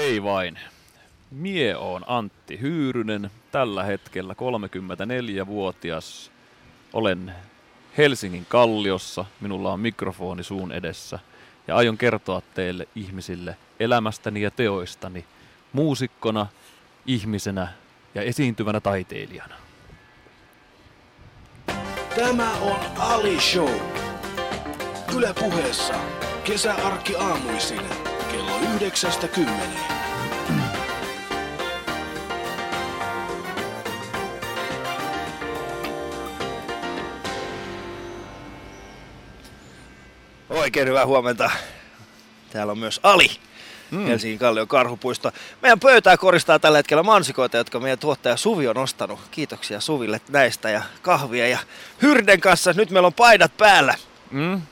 hei vain. Mie on Antti Hyyrynen, tällä hetkellä 34-vuotias. Olen Helsingin Kalliossa, minulla on mikrofoni suun edessä ja aion kertoa teille ihmisille elämästäni ja teoistani muusikkona, ihmisenä ja esiintyvänä taiteilijana. Tämä on Ali Show. Yle puheessa kesäarkki aamuisin kello yhdeksästä kymmeneen. Oikein hyvää huomenta. Täällä on myös Ali. Mm. Helsingin Kallion karhupuisto. Meidän pöytää koristaa tällä hetkellä mansikoita, jotka meidän tuottaja Suvi on ostanut. Kiitoksia Suville näistä ja kahvia ja Hyrden kanssa. Nyt meillä on paidat päällä. Mm.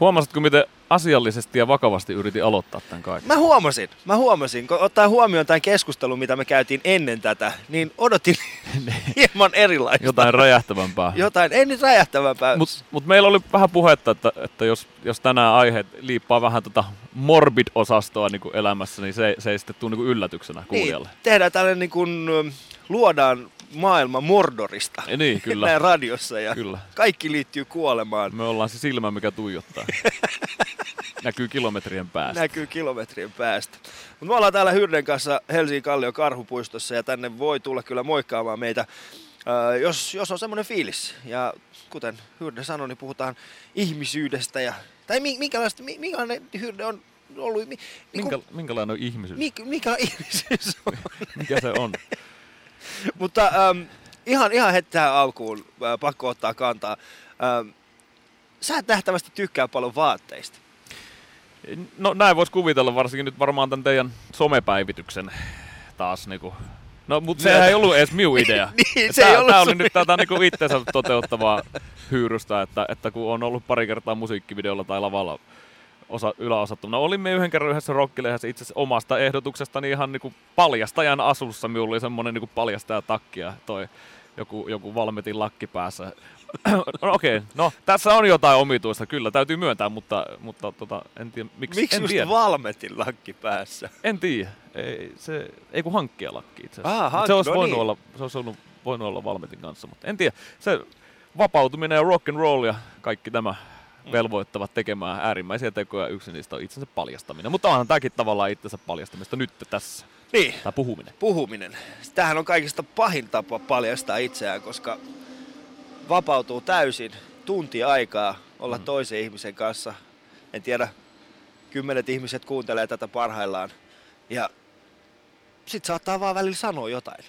Huomasitko, miten asiallisesti ja vakavasti yritin aloittaa tämän kaiken? Mä huomasin, mä huomasin, kun ottaa huomioon tämän keskustelun, mitä me käytiin ennen tätä, niin odotin hieman erilaista. Jotain räjähtävämpää. Jotain, ei nyt räjähtävämpää. Mutta mut meillä oli vähän puhetta, että, että jos, jos tänään aiheet liippaa vähän tota morbid-osastoa niin kuin elämässä, niin se, se ei sitten tule niin yllätyksenä kuulijalle. Niin, tehdään tällainen niin kuin, luodaan maailma Mordorista. Ja niin, kyllä. Näin radiossa ja Kyllä. kaikki liittyy kuolemaan. Me ollaan se silmä, mikä tuijottaa. Näkyy kilometrien päästä. Näkyy kilometrien päästä. Mutta me ollaan täällä Hyrden kanssa Helsingin Kallion karhupuistossa ja tänne voi tulla kyllä moikkaamaan meitä, äh, jos, jos on semmoinen fiilis. Ja kuten Hyrde sanoi, niin puhutaan ihmisyydestä ja tai mi- minkälaista, mi- minkälainen Hyrde on ollut, niin Minkä, minkälainen on ihmisyys? mi- mikä ihmisyys on. Mikä se on? Mutta ähm, ihan, ihan heti tähän alkuun äh, pakko ottaa kantaa. Ähm, sä et nähtävästi tykkää paljon vaatteista. No näin voisi kuvitella, varsinkin nyt varmaan tämän teidän somepäivityksen taas niinku. No, mutta sehän ei ollut edes minun idea. Niin, se ei tää, ollut tää oli nyt tätä niinku itsensä toteuttavaa hyyrystä, että, että kun on ollut pari kertaa musiikkivideolla tai lavalla osa, yläosattuna. Olimme yhden kerran yhdessä rockilehdessä itse asiassa omasta ehdotuksestani ihan niinku paljastajan asussa. Minulla oli semmonen niinku paljastaja takki ja toi joku, joku valmetin lakki päässä. no, Okei, okay. no tässä on jotain omituista, kyllä, täytyy myöntää, mutta, mutta tota, en tiedä, miksi, Miksi en just tiedä. Valmetin lakki päässä? En tiedä. Ei, se, ei kun hankkia lakki itse asiassa. Ah, Mut se, olisi no voinut niin. olla, se olisi ollut, voinut olla Valmetin kanssa, mutta en tiedä. Se vapautuminen ja rock and roll ja kaikki tämä. Velvoittavat tekemään äärimmäisiä tekoja. Yksi niistä on itsensä paljastaminen. Mutta onhan tämäkin tavallaan itsensä paljastamista nyt tässä. Niin, Tai puhuminen. puhuminen. Tämähän on kaikista pahin tapa paljastaa itseään, koska vapautuu täysin tunti aikaa olla mm. toisen ihmisen kanssa. En tiedä, kymmenet ihmiset kuuntelee tätä parhaillaan. Ja sit saattaa vaan välillä sanoa jotain.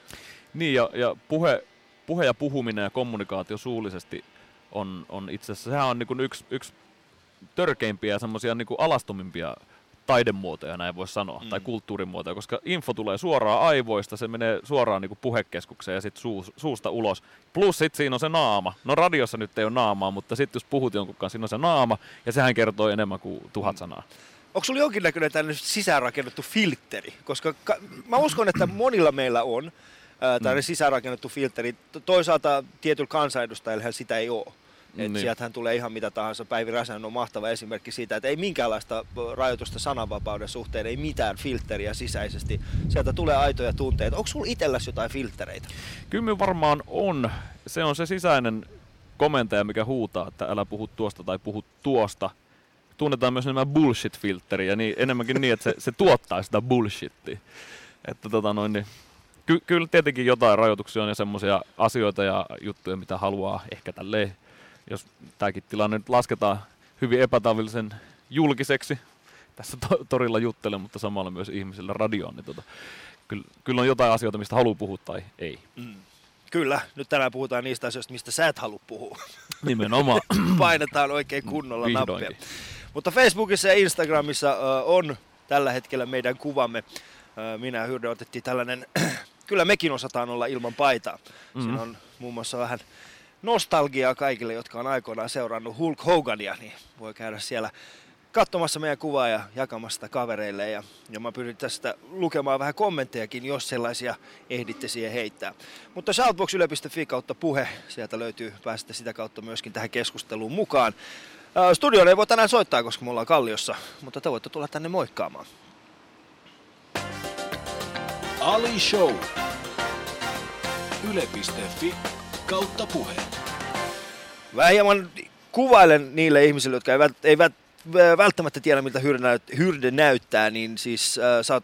Niin, ja, ja puhe, puhe ja puhuminen ja kommunikaatio suullisesti on, on itse asiassa, sehän on niin yksi, yksi törkeimpiä ja semmoisia niin alastomimpia taidemuotoja, näin voisi sanoa, mm. tai kulttuurimuotoja, koska info tulee suoraan aivoista, se menee suoraan niin puhekeskukseen ja sitten suus, suusta ulos. Plus sitten siinä on se naama. No radiossa nyt ei ole naamaa, mutta sitten jos puhut jonkun kanssa, siinä on se naama, ja sehän kertoo enemmän kuin tuhat sanaa. Onko sulla jonkinnäköinen tällainen sisäänrakennettu filtteri? Koska ka- mä uskon, että monilla meillä on tällainen mm. sisäänrakennettu filtteri. To- Toisaalta tietyllä kansanedustajilla sitä ei ole. Et Niin. Sieltähän tulee ihan mitä tahansa. Päivi Räsänen on mahtava esimerkki siitä, että ei minkäänlaista rajoitusta sananvapauden suhteen, ei mitään filtteriä sisäisesti. Sieltä tulee aitoja tunteita. Onko sulla itselläsi jotain filtreitä? Kyllä varmaan on. Se on se sisäinen komentaja, mikä huutaa, että älä puhu tuosta tai puhu tuosta. Tunnetaan myös nämä bullshit-filtteriä, niin enemmänkin niin, että se, se tuottaa sitä bullshittia. Että tota noin, niin, ky, kyllä tietenkin jotain rajoituksia on ja semmoisia asioita ja juttuja, mitä haluaa ehkä tälleen, jos tämäkin tilanne nyt lasketaan hyvin epätavallisen julkiseksi, tässä to- torilla juttelen, mutta samalla myös ihmisille radioon, niin tota, kyllä, kyllä on jotain asioita, mistä haluaa puhua tai ei. Kyllä, nyt tänään puhutaan niistä asioista, mistä sä et halua puhua. Nimenomaan. Painetaan oikein kunnolla Vihdoinkin. nappia. Mutta Facebookissa ja Instagramissa ö, on tällä hetkellä meidän kuvamme. Ö, Minä ja Hyrde otettiin tällainen, kyllä mekin osataan olla ilman paitaa. Mm-hmm. Siinä on muun muassa vähän nostalgiaa kaikille, jotka on aikoinaan seurannut Hulk Hogania, niin voi käydä siellä katsomassa meidän kuvaa ja jakamassa sitä kavereille. Ja, ja mä pyrin tästä lukemaan vähän kommenttejakin, jos sellaisia ehditte siihen heittää. Mutta shoutboxyle.fi kautta puhe, sieltä löytyy, pääsette sitä kautta myöskin tähän keskusteluun mukaan. Ää, Studioon ei voi tänään soittaa, koska me ollaan Kalliossa, mutta te voitte tulla tänne moikkaamaan. Ali Show. Yle.fi kautta puheet. Mä hieman kuvailen niille ihmisille, jotka eivät, eivät välttämättä tiedä, miltä hyrde, näyt, hyrde näyttää, niin siis äh, sä oot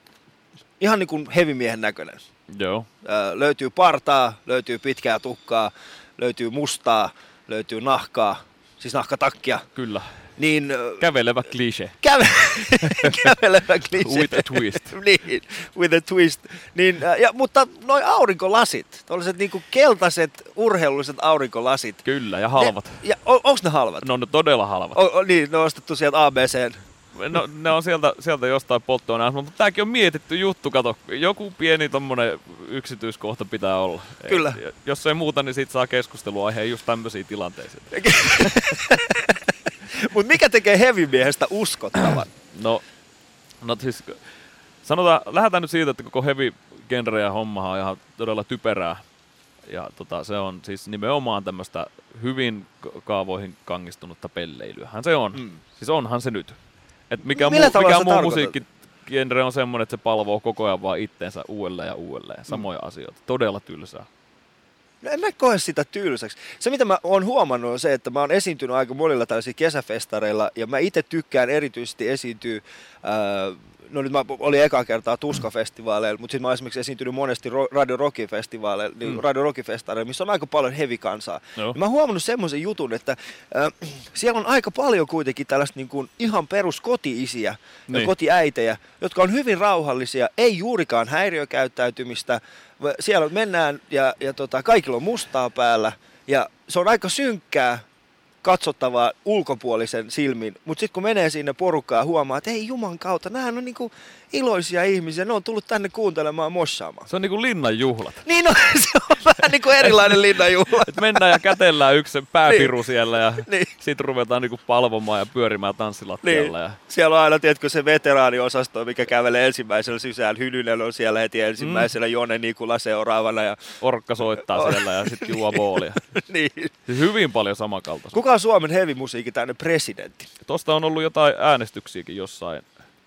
ihan niin kuin hevimiehen näköinen. Joo. Äh, löytyy partaa, löytyy pitkää tukkaa, löytyy mustaa, löytyy nahkaa, siis nahkatakkia. Kyllä. Niin Kävelevä klise. käve, kävelevä klise. With a twist. niin, with a twist. Niin, ja, mutta noi aurinkolasit, tuollaiset niinku keltaiset urheilulliset aurinkolasit. Kyllä, ja halvat. Ne, ja on, onks ne halvat? Ne on todella halvat. O, o, niin, ne on ostettu sieltä ABCn. No, ne on sieltä, sieltä jostain polttoaineesta, mutta tämäkin on mietitty juttu, kato. Joku pieni tommonen yksityiskohta pitää olla. Kyllä. Ei, jos ei muuta, niin siitä saa keskusteluaiheen just tämmöisiin tilanteisiin. Mutta mikä tekee hevimiehestä uskottavan? No, no siis sanotaan, lähdetään nyt siitä, että koko heavy genre ja hommahan on ihan todella typerää. Ja tota, se on siis nimenomaan tämmöistä hyvin ka- kaavoihin kangistunutta pelleilyähän se on. Mm. Siis onhan se nyt. Et mikä Millä muu, mikä muu tarkoitat? musiikkigenre on semmoinen, että se palvoo koko ajan vaan itteensä uudelleen ja uudelleen. Samoja mm. asioita. Todella tylsää. No en mä koe sitä tylsäksi. Se mitä mä oon huomannut on se, että mä oon esiintynyt aika monilla tällaisilla kesäfestareilla ja mä itse tykkään erityisesti esiintyä ää, No nyt mä olin eka kertaa Tuska-festivaaleilla, mutta sitten mä oon esimerkiksi esiintynyt monesti Radio Rockin festivaaleilla, niin Mm. Radio Rockin festareilla, missä on aika paljon hevikansaa. Ja mä oon huomannut semmoisen jutun, että äh, siellä on aika paljon kuitenkin tällaista niin kuin ihan perus koti-isiä ja Niin. kotiäitejä, jotka on hyvin rauhallisia, ei juurikaan häiriökäyttäytymistä. Siellä mennään ja, ja tota, kaikilla on mustaa päällä. Ja se on aika synkkää katsottavaa ulkopuolisen silmin, mutta sitten kun menee sinne porukkaan huomaa, että ei juman kautta, nämä on niinku iloisia ihmisiä, ne on tullut tänne kuuntelemaan mossaamaan. Se on niinku linnan juhlat. Niin no, se on vähän niin kuin erilainen linnanjuhla. Et mennään ja kätellään yksi pääpiru siellä ja Niin. sitten ruvetaan niinku palvomaan ja pyörimään tanssilattialla. Niin. Ja Siellä on aina, tiedätkö, se veteraaniosasto, mikä kävelee ensimmäisellä sisään. Hynynen on siellä heti ensimmäisenä, mm. Jone Nikula seuraavana. Ja, orkka soittaa On. siellä ja sitten juo boolia. niin. Siis hyvin paljon samankaltaista. Kuka on Suomen hevimusiikin täynnä presidentti? Tuosta on ollut jotain äänestyksiäkin jossain,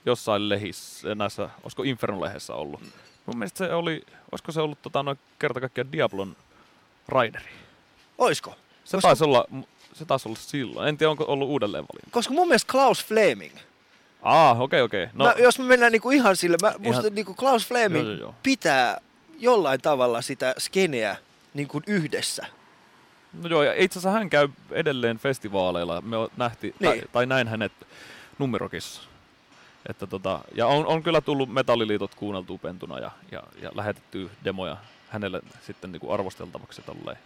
jossain lehissä, näissä, olisiko Inferno-lehdessä ollut. Mun mielestä se oli, olisiko se ollut tota, noin kerta kaikkiaan Diablon Raideri. Oisko? Se Koska- taisi olla, se taisi olla silloin. En tiedä, onko ollut uudelleen valinta. Koska mun mielestä Klaus Fleming, Aa, okei, okei. no. No, mä, jos me mennään niinku ihan sille, mä, musta Ihan- niinku Klaus Fleming Joo, joo, joo. pitää jollain tavalla sitä skeneä niinku yhdessä. no joo, ja itse asiassa hän käy edelleen festivaaleilla. Me nähti, tai, Niin. tai näin hänet numerokissa. Että tota, ja on, on kyllä tullut metalliliitot kuunneltua pentuna ja, ja, ja lähetetty demoja hänelle sitten niinku arvosteltavaksi tolleen.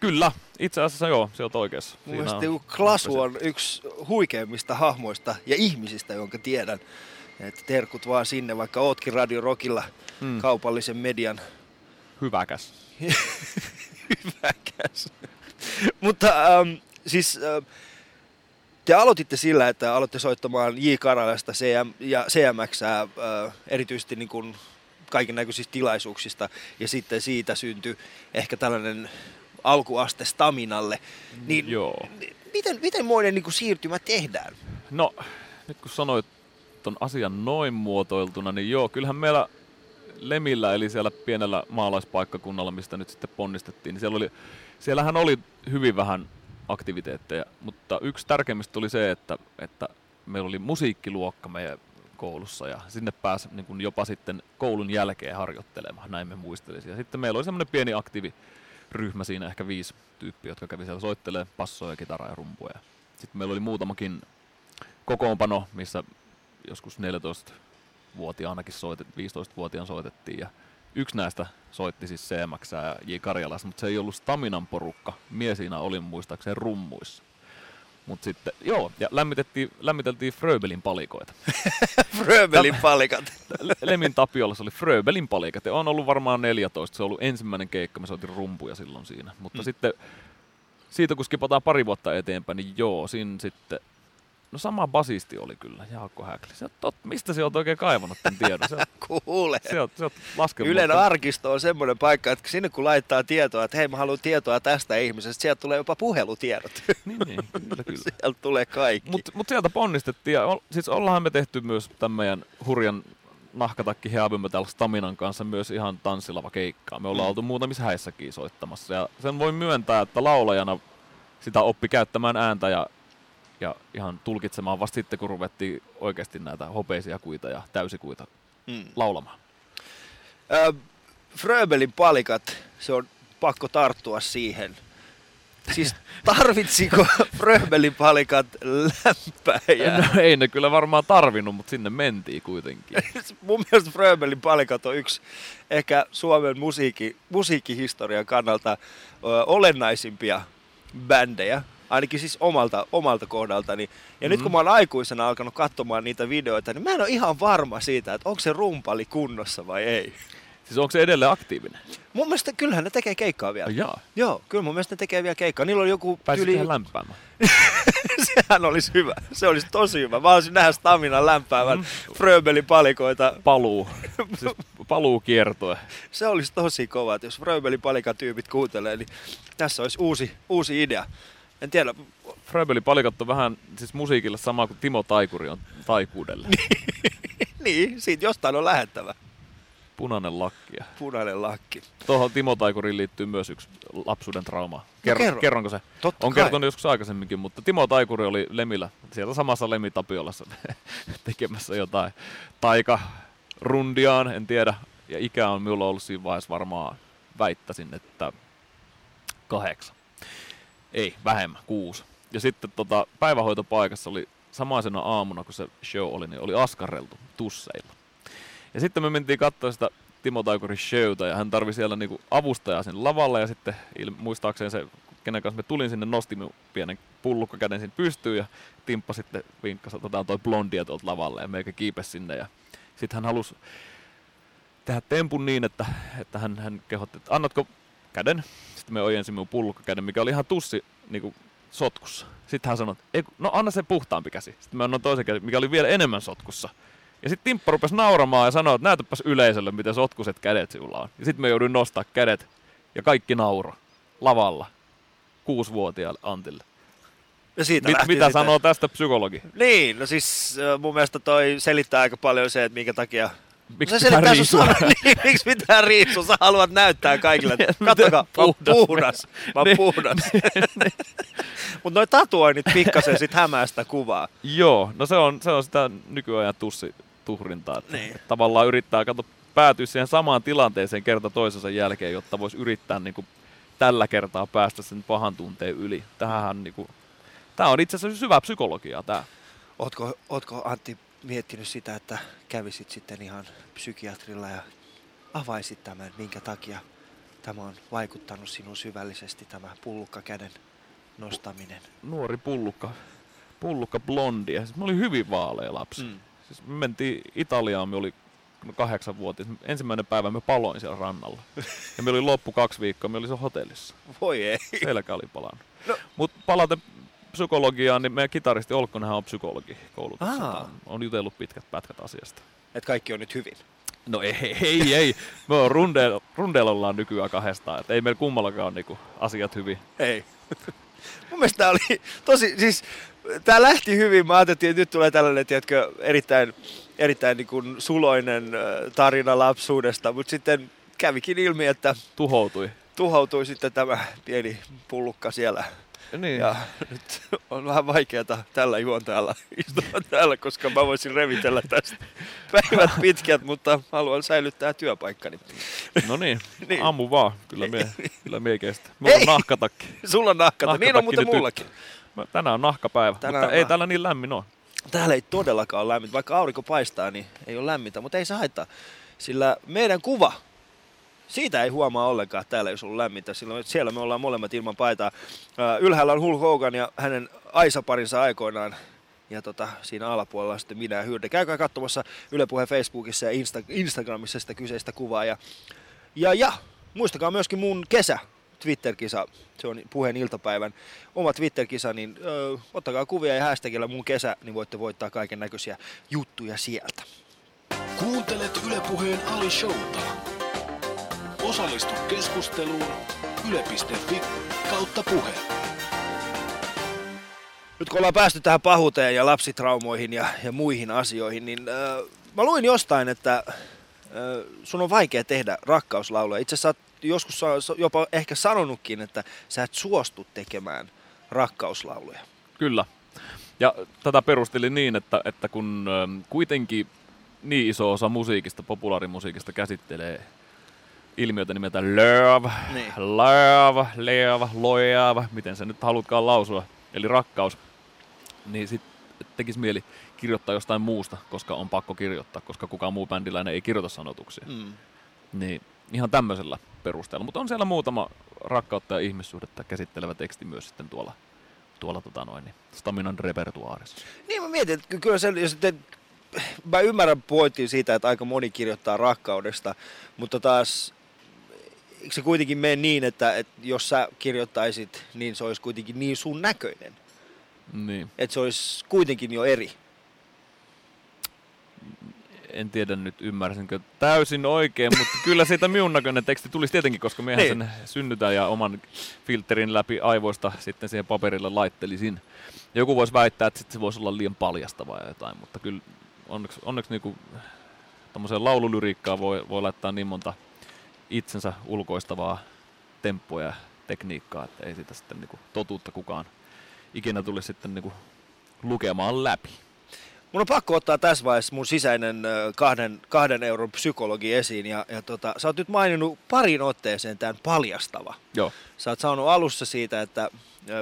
Kyllä, itse asiassa joo, se on oikeassa. Mun Siinä mielestä on- niinku Klasu on yksi huikeimmista hahmoista ja ihmisistä, jonka tiedän. Että terkut vaan sinne, vaikka ootkin Radio Rockilla Mm. kaupallisen median hyväkäs. hyväkäs. Mutta ähm, siis äh, te aloititte sillä, että aloitte soittamaan J. Karalasta CM, ja CMX äh, erityisesti niin kuin kaiken näköisistä tilaisuuksista ja sitten siitä syntyi ehkä tällainen alkuaste staminalle. Niin Joo. miten, miten moinen niin kuin siirtymä tehdään? No, nyt kun sanoit ton asian noin muotoiltuna, niin joo, kyllähän meillä Lemillä, eli siellä pienellä maalaispaikkakunnalla, mistä nyt sitten ponnistettiin, niin siellä oli, siellähän oli hyvin vähän aktiviteetteja, mutta yksi tärkeimmistä oli se, että, että meillä oli musiikkiluokka meidän koulussa ja sinne pääsi niin kuin jopa sitten koulun jälkeen harjoittelemaan, näin me muistelisin. Ja sitten meillä oli semmoinen pieni aktiiviryhmä siinä, ehkä viisi tyyppiä, jotka kävi siellä soittelemaan passoja, kitaraa ja rumpuja. Sitten meillä oli muutamakin kokoonpano, missä joskus 14-vuotiaanakin soitet, 15-vuotiaan soitettiin ja yksi näistä soitti siis CMX ja J. Karjalassa, mutta se ei ollut Staminan porukka. Mies siinä oli muistaakseni rummuissa. Mutta sitten, joo, ja lämmitettiin, lämmiteltiin Fröbelin palikoita. Fröbelin palikat. Le- Lemin Tapiolla se oli Fröbelin palikat, ja on ollut varmaan 14, se on ollut ensimmäinen keikka, mä soitin rumpuja silloin siinä. Mutta mm. sitten, siitä kun skipataan pari vuotta eteenpäin, niin joo, siinä sitten, no sama basisti oli kyllä, Jaakko Häkli. Se on tot, mistä se oot oikein kaivannut tämän tiedon? Se on, Kuule. se on, se on laskenut. Ylen arkisto on semmoinen paikka, että sinne kun laittaa tietoa, että hei mä haluan tietoa tästä ihmisestä, sieltä tulee jopa puhelutiedot. Niin, niin, kyllä, kyllä. sieltä tulee kaikki. Mutta mut sieltä ponnistettiin, ja ol, siis ollaan me tehty myös tämän meidän hurjan nahkatakki Heavy Metal Staminan kanssa myös ihan tanssilava keikkaa. Me ollaan Mm. oltu muutamissa häissäkin soittamassa. Ja sen voi myöntää, että laulajana sitä oppi käyttämään ääntä ja, ja ihan tulkitsemaan vasta sitten, kun ruvettiin oikeasti näitä hopeisia kuita ja täysikuita Mm. laulamaan. Ö, Fröbelin palikat, se on pakko tarttua siihen. Siis tarvitsiko Fröbelin palikat lämpäjää? No ei ne kyllä varmaan tarvinnut, mutta sinne mentiin kuitenkin. Mun mielestä Fröbelin palikat on yksi ehkä Suomen musiikki, musiikkihistorian kannalta ö, olennaisimpia bändejä, ainakin siis omalta, omalta kohdaltani. Ja mm. nyt kun mä oon aikuisena alkanut katsomaan niitä videoita, niin mä en ole ihan varma siitä, että onko se rumpali kunnossa vai ei. Siis onko se edelleen aktiivinen? Mun mielestä kyllähän ne tekee keikkaa vielä. No jaa. Joo, kyllä mun mielestä ne tekee vielä keikkaa. Niillä oli joku Pääsit yli... yli... lämpäämään. Sehän olisi hyvä. Se olisi tosi hyvä. Mä haluaisin nähdä Staminan lämpäävän mm. Fröbelin palikoita. Paluu. siis paluu kiertoe. Se olisi tosi kova, että jos Fröbelin palikan tyypit kuuntelee, niin tässä olisi uusi, uusi idea. En tiedä, Fröbeli palikat on vähän siis musiikille sama kuin Timo Taikuri on taikuudelle. niin, siitä jostain on lähettävä. Punainen lakki. Punainen lakki. Tuohon Timo Taikuriin liittyy myös yksi lapsuuden trauma. Kerro, kerro. Kerronko se? Totta on kai. kertonut joskus aikaisemminkin, mutta Timo Taikuri oli Lemillä, sieltä samassa Lemi Tapiolassa tekemässä jotain taikarundiaan, en tiedä. Ja ikä on minulla ollut siinä vaiheessa varmaan, väittäisin, että kahdeksan. Ei, vähemmän, kuusi. Ja sitten tota, päivähoitopaikassa oli samaisena aamuna, kun se show oli, niin oli askareltu tusseilla. Ja sitten me mentiin katsoa sitä Timo Taikurin showta ja hän tarvi siellä niinku avustajaa sen lavalla ja sitten muistaakseen se, kenen kanssa me tulin sinne, nosti minun pienen pullukkakäden sinne pystyyn ja Timppa sitten vinkkasi, että toi blondia tuolta lavalle ja meikä kiipesi sinne ja sitten hän halusi tehdä tempun niin, että, että hän, hän kehotti, että annatko käden? Sitten me ojensin minun pullukkakäden, mikä oli ihan tussi niinku sotkussa. Sitten hän sanoi, että "Ei kun- no anna se puhtaampi käsi. Sitten me annoin toisen käden, mikä oli vielä enemmän sotkussa. Ja sitten Timppa rupesi nauramaan ja sanoi, että näytäpäs yleisölle, miten sotkuset kädet sinulla on. Ja sitten me jouduin nostaa kädet ja kaikki nauro lavalla kuusivuotiaalle Antille. Ja siitä Mit, mitä sitten- sanoo tästä psykologi? Niin, no siis äh, mun mielestä toi selittää aika paljon se, että minkä takia... Miksi se pitää riisua? niin, miksi pitää riisua? Sä haluat näyttää kaikille, että kattokaa, mä oon puhdas. puhdas. Mä oon Niin. puhdas. Mutta noi tatuoinnit pikkasen sit hämää sitä kuvaa. Joo, no se on, se on sitä nykyajan tussi tuhrintaa. Että Niin. tavallaan yrittää kato, päätyä siihen samaan tilanteeseen kerta toisensa jälkeen, jotta voisi yrittää niin kuin, tällä kertaa päästä sen pahan tunteen yli. Tämähän niin kuin, tämä on itse asiassa syvää psykologiaa tämä. Ootko, ootko Antti miettinyt sitä, että kävisit sitten ihan psykiatrilla ja avaisit tämän, minkä takia tämä on vaikuttanut sinun syvällisesti, tämä pullukka käden nostaminen? Nuori pullukka, pullukka blondia. Siis mä olin hyvin vaalea lapsi. Mm. Siis me mentiin Italiaan, me oli kahdeksan vuotta. Ensimmäinen päivä me paloin siellä rannalla. Ja me oli loppu kaksi viikkoa, me oli se hotellissa. Voi ei. Selkä oli palannut. No. Mutta palaten psykologiaan, niin meidän kitaristi Olkkonenhan on psykologi koulutuksessa. Aa. On, jutellut pitkät pätkät asiasta. Että kaikki on nyt hyvin. No ei, ei, ei. Me on rundeilla, rundeilla ollaan nykyään kahdestaan. Et ei meillä kummallakaan ole niinku asiat hyvin. Ei. Mun mielestä tää oli tosi, siis tää lähti hyvin. Mä ajattelin, että nyt tulee tällainen, tiedätkö, erittäin, erittäin niin kuin suloinen tarina lapsuudesta, mutta sitten kävikin ilmi, että Tuhoutui. tuhoutui sitten tämä pieni pullukka siellä. Niin. Ja nyt on vähän vaikeata tällä juontajalla istua täällä, koska mä voisin revitellä tästä päivät pitkät, mutta haluan säilyttää työpaikkani. No niin, Niin. ammu vaan. Kyllä mie, kyllä mie kestä. Mulla on nahkatakki. Sulla on nahkata, niin on Nahkatakki muuten mullakin. Mä- Tänään on nahkapäivä, Tänään mutta on ei nah- täällä niin lämmin ole. Täällä ei todellakaan ole lämmintä. Vaikka aurinko paistaa, niin ei ole lämmintä, mutta ei se haittaa. Sillä meidän kuva, siitä ei huomaa ollenkaan, täällä ei ollut lämmintä. Sillä siellä me ollaan molemmat ilman paitaa. Ää, Ylhäällä on Hulk Hogan ja hänen Aisa-parinsa aikoinaan. Ja tota, siinä alapuolella on sitten minä ja Hyrde. Käykää katsomassa Yle Puheen Facebookissa ja Insta- Instagramissa sitä kyseistä kuvaa. Ja, ja, ja muistakaa myöskin mun kesä Twitter-kisa, se on puheen iltapäivän oma Twitter-kisa, niin ö, ottakaa kuvia ja hashtagilla mun kesä, niin voitte voittaa kaiken näköisiä juttuja sieltä. Kuuntelet Ylepuheen Ali Showta. Osallistu keskusteluun yle.fi kautta puhe. Nyt kun ollaan päästy tähän pahuuteen ja lapsitraumoihin ja, ja muihin asioihin, niin ö, mä luin jostain, että ö, sun on vaikea tehdä rakkauslauluja. Itse asiassa sä oot joskus jopa ehkä sanonutkin, että sä et suostu tekemään rakkauslauluja. Kyllä. Ja tätä perustelin niin, että, että kun ähm, kuitenkin niin iso osa musiikista, populaarimusiikista käsittelee ilmiötä nimeltä love, Niin. love, love, love, miten se nyt halutkaan lausua, eli rakkaus, niin sitten tekisi mieli kirjoittaa jostain muusta, koska on pakko kirjoittaa, koska kukaan muu bändiläinen ei kirjoita sanotuksia. Mm. Niin ihan tämmöisellä perusteella. Mutta on siellä muutama rakkautta ja ihmissuhdetta käsittelevä teksti myös sitten tuolla, tuolla tota noin, niin Staminan repertuaarissa. Niin mä mietin, että ky- kyllä se, ja sitten, mä ymmärrän pointin siitä, että aika moni kirjoittaa rakkaudesta, mutta taas eikö se kuitenkin mene niin, että, että jos sä kirjoittaisit, niin se olisi kuitenkin niin sun näköinen, Niin. että se olisi kuitenkin jo eri. En tiedä nyt ymmärsinkö täysin oikein, mutta kyllä siitä minun näköinen teksti tulisi tietenkin, koska miehän Niin. sen synnytän ja oman filterin läpi aivoista sitten siihen paperille laittelisin. Joku voisi väittää, että sit se voisi olla liian paljastavaa ja jotain, mutta kyllä onneksi, onneksi niinku, tommoseen laululyriikkaan voi, voi laittaa niin monta itsensä ulkoistavaa temppua ja tekniikkaa, että ei siitä sitten niinku totuutta kukaan ikinä tulisi sitten niinku lukemaan läpi. Mun on pakko ottaa tässä vaiheessa mun sisäinen kahden, kahden euron psykologi esiin. Ja, ja tota, sä oot nyt maininnut parin otteeseen tämän paljastava. Joo. Sä oot saanut alussa siitä, että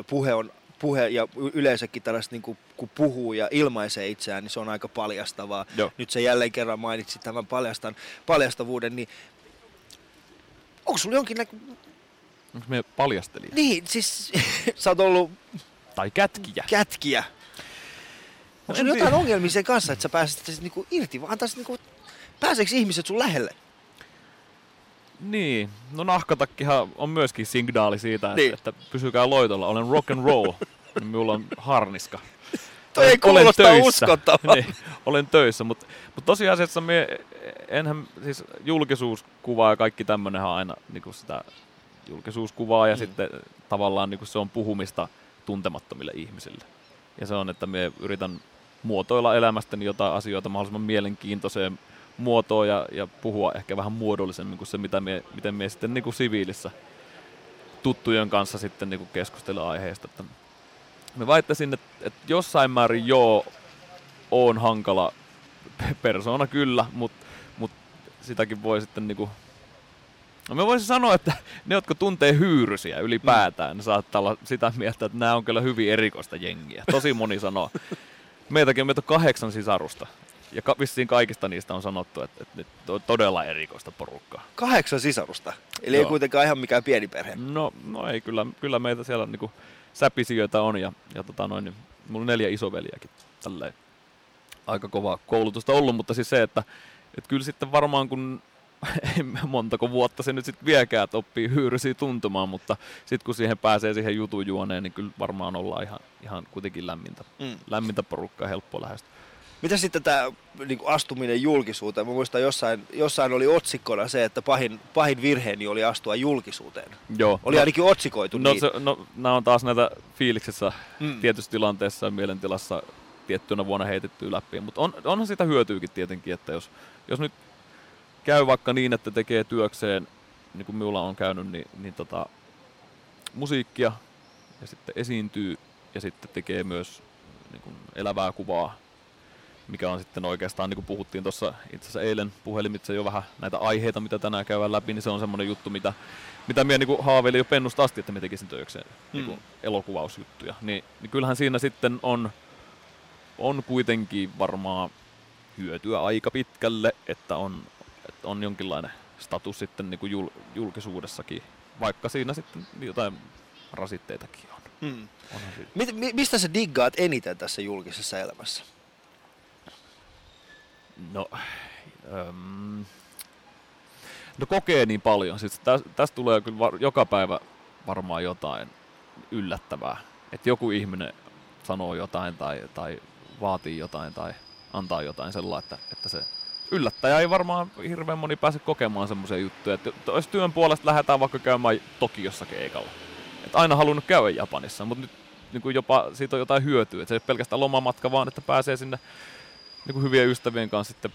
puhe on puhe ja yleensäkin tällaista niin kuin, kun puhuu ja ilmaisee itseään, niin se on aika paljastavaa. Joo. Nyt sä jälleen kerran mainitsit tämän paljastan, paljastavuuden, niin onko sulla jonkinnäköinen... Onko me paljastelija? Niin, siis sä oot ollut Tai kätkiä? kätkiä. Onko En sulla jotain ongelmia sen kanssa, että sä pääset niinku irti, vaan antaisit niinku, pääseekö ihmiset sun lähelle? Niin, no nahkatakkihan on myöskin signaali siitä, että, Niin. että pysykää loitolla. Olen rock and roll, niin minulla on harniska. Toi ei kuulosta uskottavalta. niin, olen töissä, mutta mut tosiasiassa me, enhän, siis julkisuuskuva ja kaikki tämmönenhän on aina niinku sitä julkisuuskuvaa ja Mm. sitten tavallaan niinku se on puhumista tuntemattomille ihmisille. Ja se on, että me yritän muotoilla elämästäni jotain asioita mahdollisimman mielenkiintoiseen muotoon ja, ja puhua ehkä vähän muodollisemmin kuin se, mitä me, miten me sitten niin kuin siviilissä tuttujen kanssa sitten niin kuin keskustella aiheesta. Että me väittäisin, että, että jossain määrin joo, on hankala pe- persona kyllä, mutta mut sitäkin voi sitten niinku... No mä voisin sanoa, että ne, jotka tuntee hyyrysiä ylipäätään, ne saattaa olla sitä mieltä, että nämä on kyllä hyvin erikoista jengiä. Tosi moni sanoo. Meitäkin on meitä kahdeksan sisarusta. Ja ka- vissiin kaikista niistä on sanottu, että, että nyt on todella erikoista porukkaa. Kahdeksan sisarusta. Eli ei Joo. kuitenkaan ihan mikään pieni perhe. No, no ei, kyllä, kyllä meitä siellä niinku säpisijöitä on ja, ja tota noin, niin mulla on neljä isoveliäkin tälleen aika kovaa koulutusta ollut, mutta siis se, että, että kyllä sitten varmaan kun montako vuotta se nyt sitten viekään, että oppii hyyrysiä tuntumaan, mutta sitten kun siihen pääsee siihen jutun juoneen, niin kyllä varmaan ollaan ihan, ihan kuitenkin lämmintä, Mm. lämmintä porukkaa helppo lähestyä. Mitä sitten tämä niin astuminen julkisuuteen? Mä muistan jossain, jossain oli otsikkona se, että pahin, pahin virheeni oli astua julkisuuteen. Joo. Oli no, ainakin otsikoitu no, niin. se, no, nämä on taas näitä fiiliksessä Mm. tietyssä tilanteessa ja mielentilassa tiettynä vuonna heitetty läpi. Mutta on, onhan sitä hyötyykin tietenkin, että jos, jos nyt käy vaikka niin, että tekee työkseen, niin kuin minulla on käynyt, niin, niin tota, musiikkia ja sitten esiintyy ja sitten tekee myös niin kuin elävää kuvaa, mikä on sitten oikeastaan, niin kuin puhuttiin tuossa itse asiassa eilen puhelimitse jo vähän näitä aiheita, mitä tänään käydään läpi, niin se on semmoinen juttu, mitä, mitä minä niin haaveilin jo pennusta asti, että me tekisin töikseen niin kuin elokuvausjuttuja. Niin, niin kyllähän siinä sitten on, on kuitenkin varmaan hyötyä aika pitkälle, että on, että on jonkinlainen status sitten niin kuin jul, julkisuudessakin, vaikka siinä sitten jotain rasitteitakin on. Mm. Mistä sä diggaat eniten tässä julkisessa elämässä? No, öm, no kokee niin paljon. Siis tästä täs tulee kyllä var, joka päivä varmaan jotain yllättävää. Että joku ihminen sanoo jotain tai, tai vaatii jotain tai antaa jotain sellaista, että, että se yllättäjä ei varmaan hirveän moni pääse kokemaan semmoisia juttuja. Että jos työn puolesta lähdetään vaikka käymään Tokiossa keikalla. Että aina halunnut käydä Japanissa, mutta nyt niin kuin jopa siitä on jotain hyötyä. Että se ei ole pelkästään lomamatka, vaan että pääsee sinne niin kuin hyvien ystävien kanssa sitten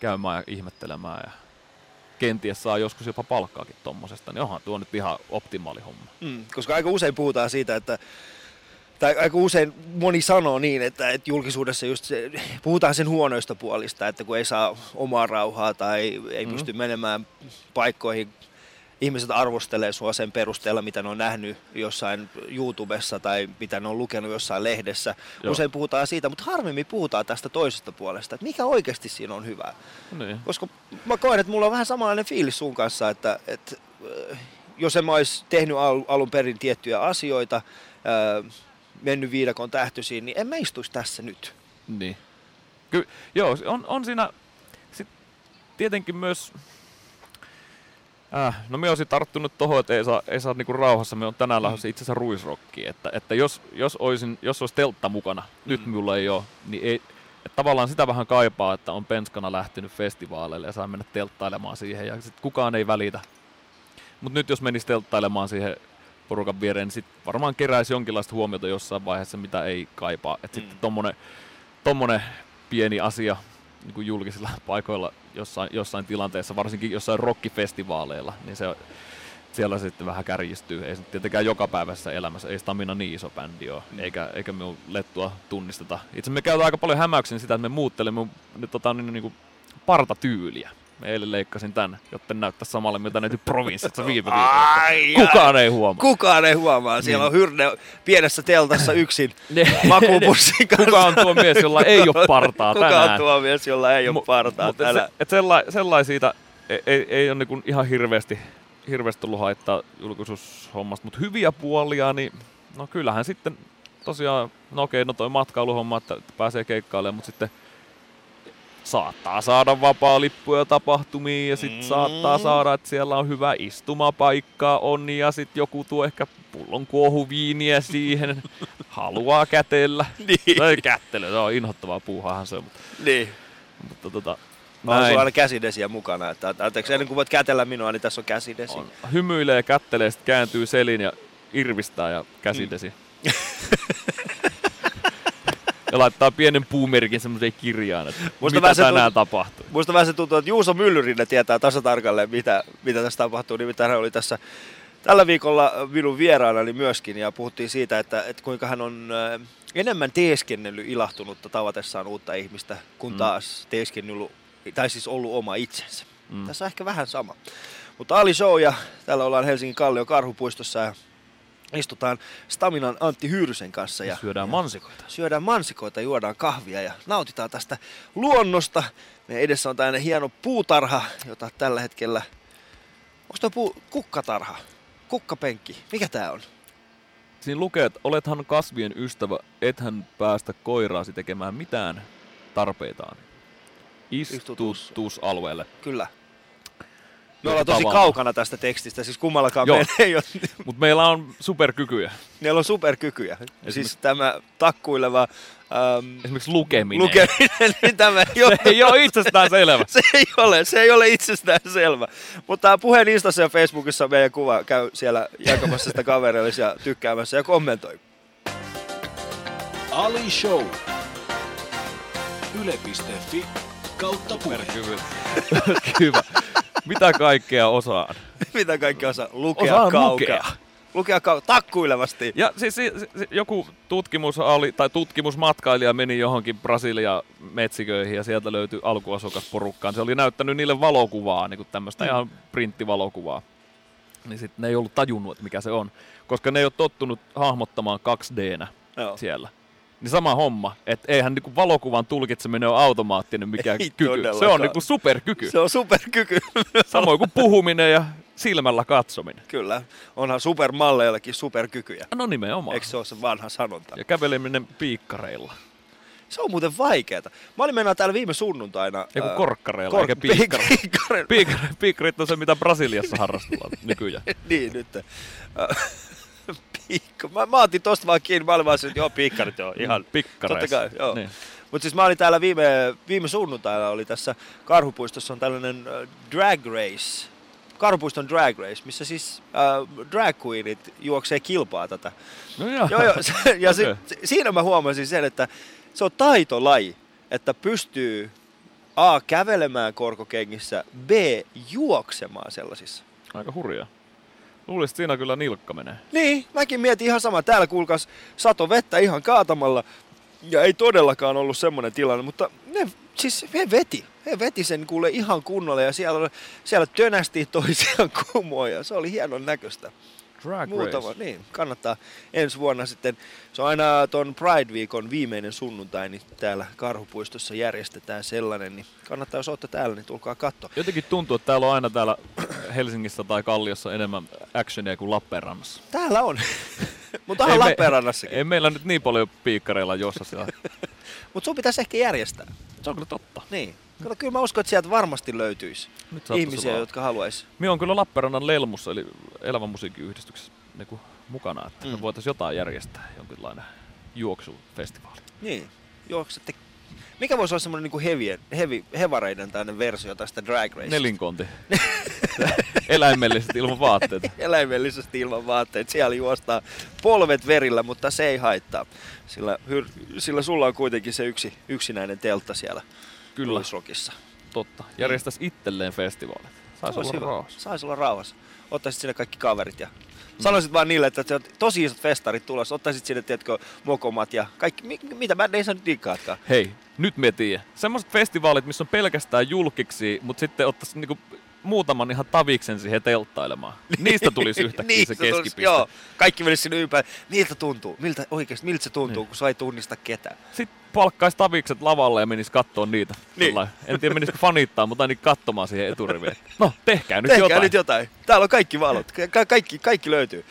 käymään ja ihmettelemään ja kenties saa joskus jopa palkkaakin tommosesta, niin onhan tuo nyt ihan optimaali homma. Mm, koska aika usein puhutaan siitä, että tai aika usein moni sanoo niin, että, että julkisuudessa just se, puhutaan sen huonoista puolista, että kun ei saa omaa rauhaa tai ei mm. pysty menemään paikkoihin, ihmiset arvostelee sua sen perusteella, mitä ne on nähnyt jossain YouTubessa tai mitä ne on lukenut jossain lehdessä. Joo. Usein puhutaan siitä, mutta harvemmin puhutaan tästä toisesta puolesta, että mikä oikeasti siinä on hyvää. Niin. Koska mä koen, että mulla on vähän samanlainen fiilis sun kanssa, että, että äh, jos en mä olisi tehnyt alun perin tiettyjä asioita, äh, mennyt viidakon tähtyisiin, niin en mä istuisi tässä nyt. Niin. Ky- joo, on, on siinä sit tietenkin myös... Äh, no me olisin tarttunut tuohon, että ei saa, ei saa niinku rauhassa. Me on tänään mm. lähdössä itse asiassa ruisrokkiin. Että, että jos, jos, olisin, jos olisi teltta mukana, mm. nyt minulla ei ole, niin ei, että tavallaan sitä vähän kaipaa, että on penskana lähtenyt festivaaleille ja saa mennä telttailemaan siihen ja sit kukaan ei välitä. Mutta nyt jos menisi telttailemaan siihen porukan viereen, niin sit varmaan keräisi jonkinlaista huomiota jossain vaiheessa, mitä ei kaipaa. Et mm. sitten tommonen, tommonen pieni asia niin kuin julkisilla paikoilla jossain, jossain tilanteessa, varsinkin jossain rockifestivaaleilla, niin se, siellä se sitten vähän kärjistyy. Ei se tietenkään joka päivässä elämässä, ei Stamina niin iso bändi ole, mm. eikä, eikä me lettua tunnisteta. Itse me käytetään aika paljon hämäyksen sitä, että me muuttelemme nyt tota, niin, niin kuin partatyyliä. Eilen leikkasin tän, jotta näyttää samalle, mitä näytti provinssissa viime viikolla. Kukaan ei huomaa. Kukaan ei huomaa. Siellä niin. on Hyrne pienessä teltassa yksin makupussin kanssa. Kuka on tuo mies, jolla ei ole partaa Kuka tänään? on tuo mies, jolla ei ole partaa Mut tänään? Se, et sellai, sellaisia ei, ei, ei ole niin ihan hirveästi, hirveästi tullut haittaa julkisuushommasta, mutta hyviä puolia, niin no kyllähän sitten tosiaan, no okei, no toi matkailuhomma, että pääsee keikkailemaan, mutta sitten saattaa saada vapaa-lippuja tapahtumiin ja sitten mm. saattaa saada, että siellä on hyvä istumapaikka on ja sitten joku tuo ehkä pullon kuohuviiniä siihen, haluaa kätellä. niin. Tai kättely, se on inhottavaa puuhaahan se. Mutta, niin. Mutta tota, Mä oon aina käsidesiä mukana, että anteeksi, ennen kuin voit kätellä minua, niin tässä on käsidesi. On. Hymyilee, kättelee, sitten kääntyy selin ja irvistää ja käsidesi. Mm. ja laittaa pienen puumerkin semmoiseen kirjaan, että musta mitä tänään tuntuu, tapahtuu. Musta vähän se tuntuu, että Juuso Myllyrinen tietää tasa tarkalleen, mitä, mitä tässä tapahtuu. Nimittäin hän oli tässä tällä viikolla minun vieraanani myöskin ja puhuttiin siitä, että, että kuinka hän on äh, enemmän teeskennellyt ilahtunutta tavatessaan uutta ihmistä, kun mm. taas teeskennellyt, tai siis ollut oma itsensä. Mm. Tässä on ehkä vähän sama. Mutta Ali Show ja täällä ollaan Helsingin Kallion karhupuistossa ja istutaan Staminan Antti Hyyrysen kanssa. Ja, syödään mansikoita. Syödään mansikoita, juodaan kahvia ja nautitaan tästä luonnosta. Meidän edessä on tällainen hieno puutarha, jota tällä hetkellä... Onko tuo puu... kukkatarha? Kukkapenkki? Mikä tää on? Siinä lukee, että olethan kasvien ystävä, ethän päästä koiraasi tekemään mitään tarpeitaan. Istutusalueelle. Kyllä. Me ollaan tosi tavalla. kaukana tästä tekstistä, siis kummallakaan Joo. meillä ei ole. Mutta meillä on superkykyjä. Meillä on superkykyjä. Esimerkiksi... Siis tämä takkuileva... Ähm, Esimerkiksi lukeminen. Lukeminen, niin tämä ei ole... se ei ole itsestään selvä. se ei ole, se ei ole itsestään selvä. Mutta puheen Instassa ja Facebookissa meidän kuva käy siellä jakamassa sitä kavereille ja tykkäämässä ja kommentoi. Ali Show. Yle.fi kautta puhe. Hyvä. Mitä kaikkea osaan? Mitä kaikkea osaa? Lukea Osaan kaukea. Lukea. Lukea kau- takkuilevasti. Ja siis si, si, joku tutkimus oli, tai tutkimusmatkailija meni johonkin Brasilia metsiköihin ja sieltä löytyi alkuasukasporukkaan. Se oli näyttänyt niille valokuvaa, niin kuin tämmöistä mm. ihan printtivalokuvaa. Niin sitten ne ei ollut tajunnut, että mikä se on, koska ne ei ole tottunut hahmottamaan 2 d siellä. Niin sama homma, että eihän niinku valokuvan tulkitseminen ole automaattinen mikä Ei kyky. Todellakaan. Se on niinku superkyky. Se on superkyky. Samoin kuin puhuminen ja silmällä katsominen. Kyllä. Onhan supermalleillakin superkykyjä. No nimenomaan. Eikö se ole se vanha sanonta? Ja käveleminen piikkareilla. Se on muuten vaikeeta. Mä olin mennä täällä viime sunnuntaina. Eiku korkkareilla, kor- eikä piikkareilla. Piikkareilla. Piikkareilla on se, mitä Brasiliassa harrastellaan nykyään. niin, nyt. Piikka. Mä, mä otin tosta vaan kiinni, mä olin vaan että joo, piikkarit joo, ihan. Pikkareissa. Totta kai, joo. Niin. Mutta siis mä olin täällä viime, viime sunnuntaina, oli tässä Karhupuistossa on tällainen uh, drag race, Karhupuiston drag race, missä siis uh, drag queenit juoksee kilpaa tätä. No joo. joo, joo se, ja okay. si, siinä mä huomasin sen, että se on taitolaji, että pystyy A. kävelemään korkokengissä, B. juoksemaan sellaisissa. Aika hurjaa. Luulisin, että siinä kyllä nilkka menee. Niin, mäkin mietin ihan sama. Täällä kuulkas sato vettä ihan kaatamalla. Ja ei todellakaan ollut semmoinen tilanne, mutta ne, siis he veti. He veti sen kuule ihan kunnolla ja siellä, siellä tönästi toisiaan kumoon ja se oli hienon näköistä. Drag Muutama, race. niin, kannattaa ensi vuonna sitten, se on aina ton Pride-viikon viimeinen sunnuntai, niin täällä Karhupuistossa järjestetään sellainen, niin kannattaa, jos olette täällä, niin tulkaa katsoa. Jotenkin tuntuu, että täällä on aina täällä Helsingissä tai Kalliossa enemmän actionia kuin Lappeenrannassa. Täällä on, mutta me- Lappeenrannassakin, Ei meillä nyt niin paljon piikkareilla jossa siellä. mutta sun pitäisi ehkä järjestää. Se on kyllä totta. Niin. Kato, kyllä mä uskon, että sieltä varmasti löytyisi Nyt ihmisiä, olla. jotka haluaisi. Minä on kyllä Lappeenrannan Lelmussa, eli elävän musiikin yhdistyksessä niin mukana, että mm. Me voitaisiin jotain järjestää, jonkinlainen juoksufestivaali. Niin. Juoksette. Mikä voisi olla semmoinen niin heavy, heavy, hevareiden tämmöinen versio tästä drag race? Nelinkonti. Eläimellisesti ilman vaatteita. Eläimellisesti ilman vaatteita. Siellä juostaa polvet verillä, mutta se ei haittaa. Sillä, hyr- sillä sulla on kuitenkin se yksi, yksinäinen teltta siellä Kyllä, Ruisrockissa. totta. Järjestäisi itselleen festivaalit. Saisi olla hyvä. rauhassa. Saisi olla rauhassa. Ottaisit sinne kaikki kaverit ja sanoisit vaan niille, että se on tosi isot festarit tulossa. Ottaisit sinne, tiedätkö, mokomat ja kaikki, mi- mitä bändeissä nyt diikkaatkaan. Hei, nyt me tiedä. Semmoiset festivaalit, missä on pelkästään julkiksi, mutta sitten ottaisi niinku muutaman ihan taviksen siihen telttailemaan. Niistä tulisi yhtäkkiä Niin, se tulisi- keskipiste. Joo, kaikki menisi sinne ympäri. Miltä tuntuu? Miltä oikeasti, miltä se tuntuu, Niin. kun sä ei tunnista ketään? Sitten palkkaisi tavikset lavalle ja menisi kattoon niitä. Niin. En tiedä menisikö fanittaa, mutta ainakin katsomaan siihen eturiviin. No, tehkää nyt Tehkää jotain. nyt jotain. Täällä on kaikki valot. Ka- kaikki, kaikki löytyy.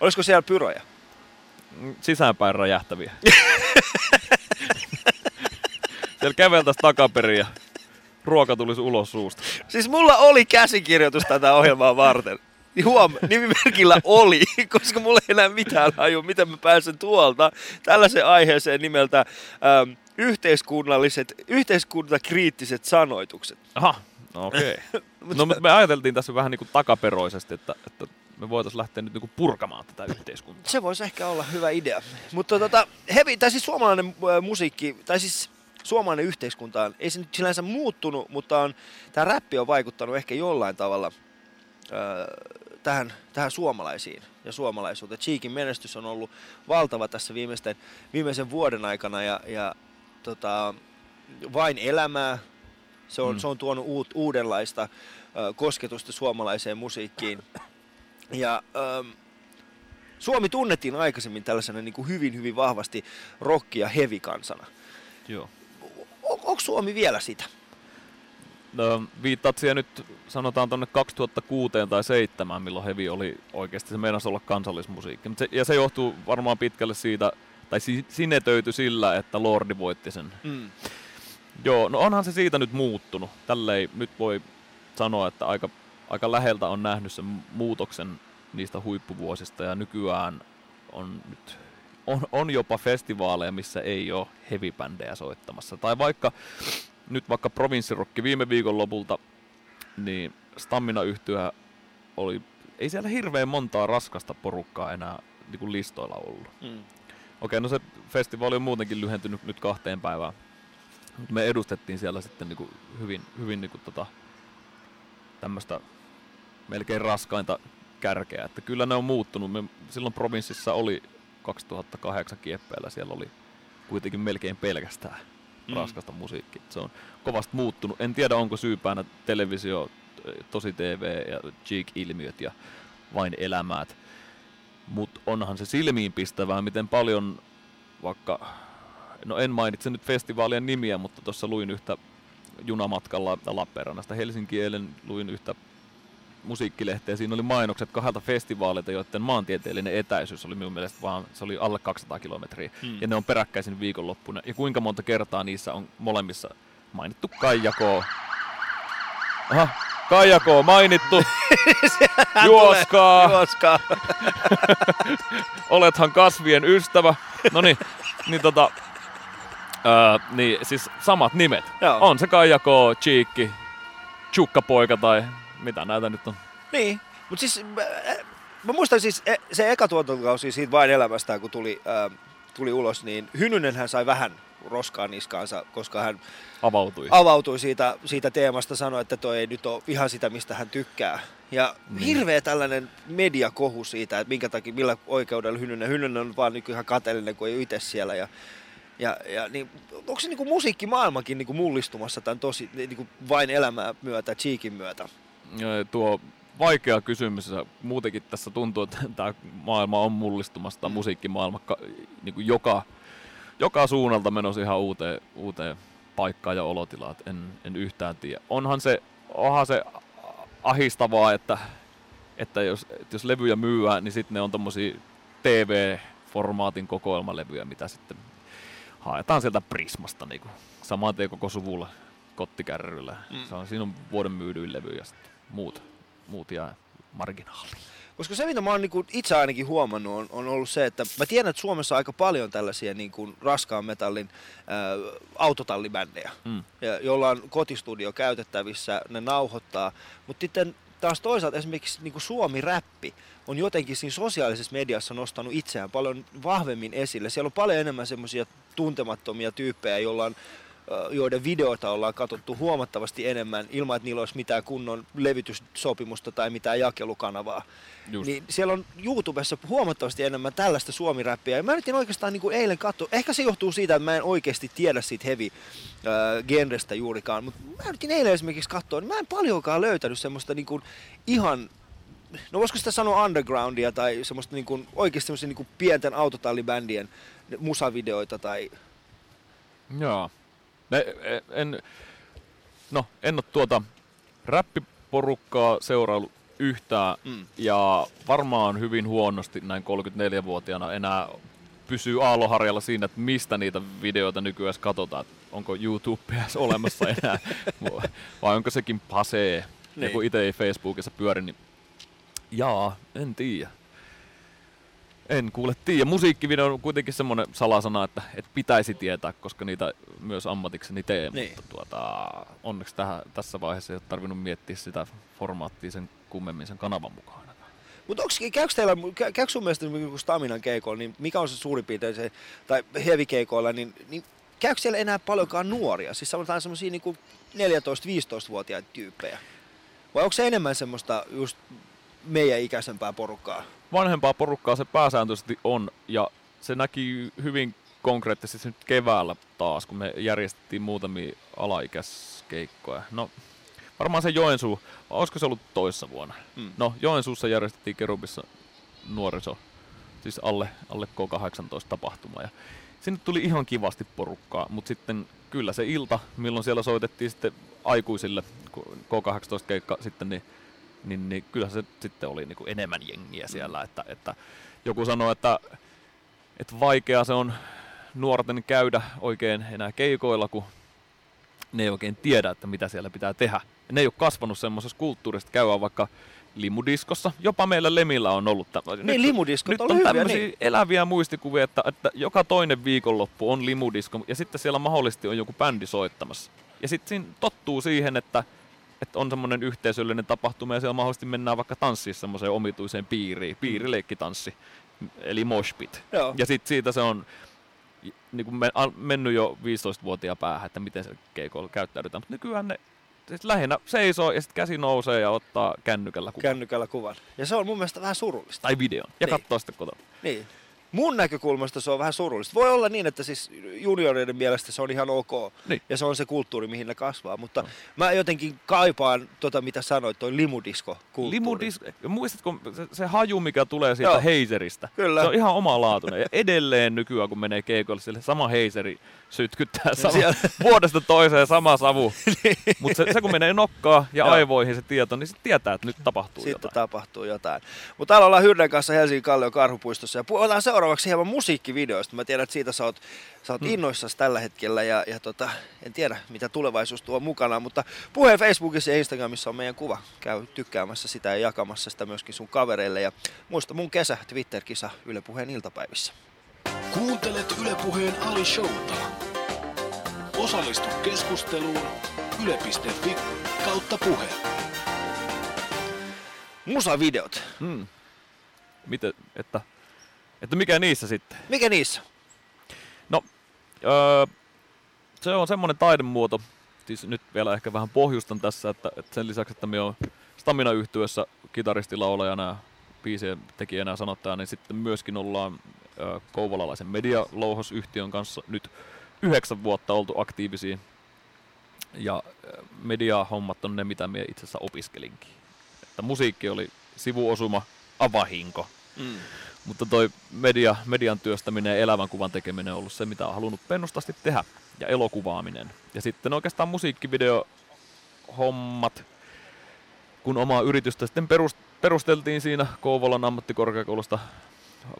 Olisiko siellä pyroja? Mm, Sisäänpäin räjähtäviä. Siellä käveltäisiin takaperin ja ruoka tulisi ulos suusta. Siis mulla oli käsikirjoitus tätä ohjelmaa varten. Niin Huom, nimimerkillä oli, koska mulla ei enää mitään haju, miten mä pääsen tuolta tällaiseen aiheeseen nimeltä ähm, yhteiskunnalliset, yhteiskuntakriittiset sanoitukset. Aha, no okei. Okay. No me, me ajateltiin tässä vähän niin kuin takaperoisesti, että, että me voitaisiin lähteä nyt niin kuin purkamaan tätä yhteiskuntaa. Se voisi ehkä olla hyvä idea. Mutta tota, heavy, tai siis suomalainen äh, musiikki, tai siis suomalainen yhteiskunta, on, ei se nyt sinänsä muuttunut, mutta on, tämä räppi on vaikuttanut ehkä jollain tavalla tähän, tähän suomalaisiin ja suomalaisuuteen. Cheekin menestys on ollut valtava tässä viimeisten, viimeisen vuoden aikana ja, ja tota, vain elämää. Se on, Mm. se on tuonut uut, uudenlaista äh, kosketusta suomalaiseen musiikkiin. Ja ähm, Suomi tunnettiin aikaisemmin tällaisena niin kuin hyvin, hyvin vahvasti rock- ja heavy-kansana. Joo. On, onko Suomi vielä sitä? No, viittaat siihen nyt sanotaan tuonne 2006 tai 2007, milloin Heavy oli oikeasti, se meinasi olla kansallismusiikki. Se, ja se johtuu varmaan pitkälle siitä, tai si, sinetöity sillä, että Lordi voitti sen. Mm. Joo, no onhan se siitä nyt muuttunut. Tälleen nyt voi sanoa, että aika, aika läheltä on nähnyt sen muutoksen niistä huippuvuosista ja nykyään on nyt on, on jopa festivaaleja, missä ei ole heavy-bändejä soittamassa. Tai vaikka nyt vaikka provinssirokki viime viikon lopulta, niin stamina yhtyä oli, ei siellä hirveän montaa raskasta porukkaa enää niin kuin listoilla ollut. Mm. Okei, no se festivaali on muutenkin lyhentynyt nyt kahteen päivään. Me edustettiin siellä sitten niinku hyvin, hyvin niinku tota, tämmöistä melkein raskainta kärkeä. Että kyllä ne on muuttunut. Me silloin provinssissa oli 2008 kieppeillä, siellä oli kuitenkin melkein pelkästään Mm. raskasta musiikkia. Se on kovasti muuttunut. En tiedä, onko syypäänä televisio, tosi TV ja Cheek-ilmiöt ja vain elämät. Mutta onhan se silmiinpistävää, miten paljon vaikka, no en mainitse nyt festivaalien nimiä, mutta tuossa luin yhtä junamatkalla Lappeenrannasta Helsinki eilen luin yhtä musiikkilehteä. Siinä oli mainokset kahdelta festivaalilta, joiden maantieteellinen etäisyys oli minun mielestä vaan, se oli alle 200 kilometriä. Mm. Ja ne on peräkkäisin viikonloppuna. Ja kuinka monta kertaa niissä on molemmissa mainittu Kaijako. Aha, Kaijako mainittu. Juoskaa. Tulee, juoskaa. Olethan kasvien ystävä. No niin, niin tota, öö, niin siis samat nimet. Joo. On se Kaijako, Chiikki, Chukkapoika tai mitä näitä nyt on. Niin, mutta siis mä, mä muistan siis e- se eka tuotantokausi siitä vain elämästään, kun tuli, äh, tuli ulos, niin Hynynenhän sai vähän roskaa niskaansa, koska hän Avautui. avautui siitä, siitä teemasta, sanoi, että toi ei nyt ole ihan sitä, mistä hän tykkää. Ja Niin. hirveä tällainen mediakohu siitä, että minkä takia, millä oikeudella Hynnynen. Hynnynen on vaan nykyään kateellinen, kun ei itse siellä. Ja, ja, ja niin, onko se niin musiikkimaailmakin niin mullistumassa tämän tosi niin kuin vain elämää myötä, Cheekin myötä? Tuo vaikea kysymys. Muutenkin tässä tuntuu, että tämä maailma on mullistumassa, tämä musiikkimaailma ka- niin kuin joka, joka suunnalta menossa ihan uuteen, uuteen paikkaan ja olotilaan. En, en yhtään tiedä. Onhan se, onhan se ahistavaa, että, että jos, että jos levyjä myyään, niin sitten ne on tommosia TV-formaatin kokoelmalevyjä, mitä sitten haetaan sieltä Prismasta niin kuin saman tien koko suvulla kottikärryllä. Mm. Mm. Se on, siinä on vuoden myydyin levy ja sitten muut, muut jää marginaaliin. Koska se, mitä mä oon niin itse ainakin huomannut, on, on ollut se, että mä tiedän, että Suomessa on aika paljon tällaisia niin kuin raskaan metallin ää, autotallibändejä, Mm. ja, joilla on kotistudio käytettävissä, ne nauhoittaa. Mutta sitten taas toisaalta esimerkiksi niin kuin Suomi-räppi on jotenkin siinä sosiaalisessa mediassa nostanut itseään paljon vahvemmin esille. Siellä on paljon enemmän semmoisia tuntemattomia tyyppejä, joilla on joiden videoita ollaan katsottu huomattavasti enemmän ilman, että niillä olisi mitään kunnon levityssopimusta tai mitään jakelukanavaa. Just. Niin siellä on YouTubessa huomattavasti enemmän tällaista suomiräppiä. Ja mä yritin oikeastaan niin kuin eilen katsoa, ehkä se johtuu siitä, että mä en oikeasti tiedä siitä heavy äh, genrestä juurikaan, mutta mä yritin eilen esimerkiksi katsoa, niin mä en paljonkaan löytänyt semmoista niin kuin ihan no voisiko sitä sanoa undergroundia tai semmoista niin kuin, oikeasti semmoisia niin kuin pienten autotallibändien musavideoita tai Joo. Ne, en, no, en ole tuota räppiporukkaa seuraillut yhtään Mm. ja varmaan hyvin huonosti näin 34-vuotiaana enää pysyy aalloharjalla siinä, että mistä niitä videoita nykyään katsotaan. Onko YouTube edes olemassa enää vai onko sekin pasee. Niin. Niin. Ja kun itse ei Facebookissa pyöri, niin jaa, en tiedä. En kuule tiedä. Musiikkivideo on kuitenkin semmoinen salasana, että, että pitäisi tietää, koska niitä myös ammatikseni teen. Niin. Mutta tuota, onneksi tähän, tässä vaiheessa ei ole tarvinnut miettiä sitä formaattia sen kummemmin sen kanavan mukaan. Mutta käykö teillä, kä- käykö sun mielestä niin Staminan keikoilla, niin mikä on se suurin piirtein se, tai heavy keikoilla, niin, niin käykö siellä enää paljonkaan nuoria? Siis sanotaan semmoisia niin 14-15-vuotiaita tyyppejä. Vai onko se enemmän semmoista just meidän ikäisempää porukkaa? Vanhempaa porukkaa se pääsääntöisesti on, ja se näki hyvin konkreettisesti nyt keväällä taas, kun me järjestettiin muutamia alaikäiskeikkoja. No, varmaan se Joensuu, olisiko se ollut toissa vuonna? Mm. No, Joensuussa järjestettiin Kerubissa nuoriso, siis alle, alle K18 tapahtuma. Ja sinne tuli ihan kivasti porukkaa, mutta sitten kyllä se ilta, milloin siellä soitettiin sitten aikuisille kun K18-keikka sitten, niin, niin, niin kyllä se sitten oli niin kuin enemmän jengiä siellä. Että, että joku sanoi, että, että vaikea se on nuorten käydä oikein enää keikoilla, kun ne ei oikein tiedä, että mitä siellä pitää tehdä. Ja ne ei ole kasvanut semmoisessa kulttuurissa, että käydään vaikka limudiskossa. Jopa meillä Lemillä on ollut tämmöisiä. Niin, limudiskot nyt on hyviä, tämmöisiä niin. eläviä muistikuvia, että, että joka toinen viikonloppu on limudisko ja sitten siellä mahdollisesti on joku bändi soittamassa. Ja sitten siinä tottuu siihen, että, että on semmoinen yhteisöllinen tapahtuma ja siellä mahdollisesti mennään vaikka tanssiin semmoiseen omituiseen piiriin, piirileikkitanssi, eli moshpit. Joo. Ja sitten siitä se on niin kuin men, mennyt jo 15-vuotia päähän, että miten se keikoilla käyttäydytään. Mutta nykyään ne sit lähinnä seisoo ja sitten käsi nousee ja ottaa kännykällä kuvan. Kännykällä kuvan. Ja se on mun mielestä vähän surullista. tai videon. Ja Niin. katsoo sitten kotona. Niin. Mun näkökulmasta se on vähän surullista. Voi olla niin, että siis junioreiden mielestä se on ihan ok. Niin. Ja se on se kulttuuri, mihin ne kasvaa. Mutta no. mä jotenkin kaipaan tota, mitä sanoit, toi limudisko-kulttuuri. Limudis, ja muistatko se, se haju, mikä tulee siitä Joo. heiseristä? Kyllä. Se on ihan omalaatuinen. Ja edelleen nykyään, kun menee keikolle, sille sama heiseri sytkyttää sama, siellä- vuodesta toiseen sama savu. Mutta se, se, kun menee nokkaan ja Joo. aivoihin se tieto, niin se tietää, että nyt tapahtuu Sitten jotain. tapahtuu jotain. Mutta täällä ollaan Hyrden kanssa Helsingin Kallion karhupuistossa ja puhutaan seuraavaksi hieman musiikkivideoista. Mä tiedän, että siitä sä oot, sä oot Hmm. innoissasi tällä hetkellä ja, ja tota, en tiedä mitä tulevaisuus tuo mukana, mutta puheen Facebookissa ja Instagramissa on meidän kuva. Käy tykkäämässä sitä ja jakamassa sitä myöskin sun kavereille ja muista mun kesä Twitter-kisa Yle Puheen iltapäivissä. Kuuntelet Ylepuheen Ali Showta. Osallistu keskusteluun yle.fi kautta puhe. Musavideot. Hmm. Miten, että, että mikä niissä sitten? Mikä niissä? No, öö, se on semmoinen taidemuoto, siis nyt vielä ehkä vähän pohjustan tässä, että, että sen lisäksi, että me on stamina yhtyessä kitaristilaulajana ja biisien tekijänä ja sanottajana, niin sitten myöskin ollaan ö, kouvolalaisen medialouhosyhtiön kanssa nyt yhdeksän vuotta oltu aktiivisia. Ja mediahommat on ne, mitä me itse asiassa opiskelinkin. Että musiikki oli sivuosuma, avahinko. Mm. Mutta toi media, median työstäminen ja elävän kuvan tekeminen on ollut se, mitä on halunnut pennustasti tehdä. Ja elokuvaaminen. Ja sitten oikeastaan musiikkivideohommat, kun omaa yritystä sitten perust, perusteltiin siinä Kouvolan ammattikorkeakoulusta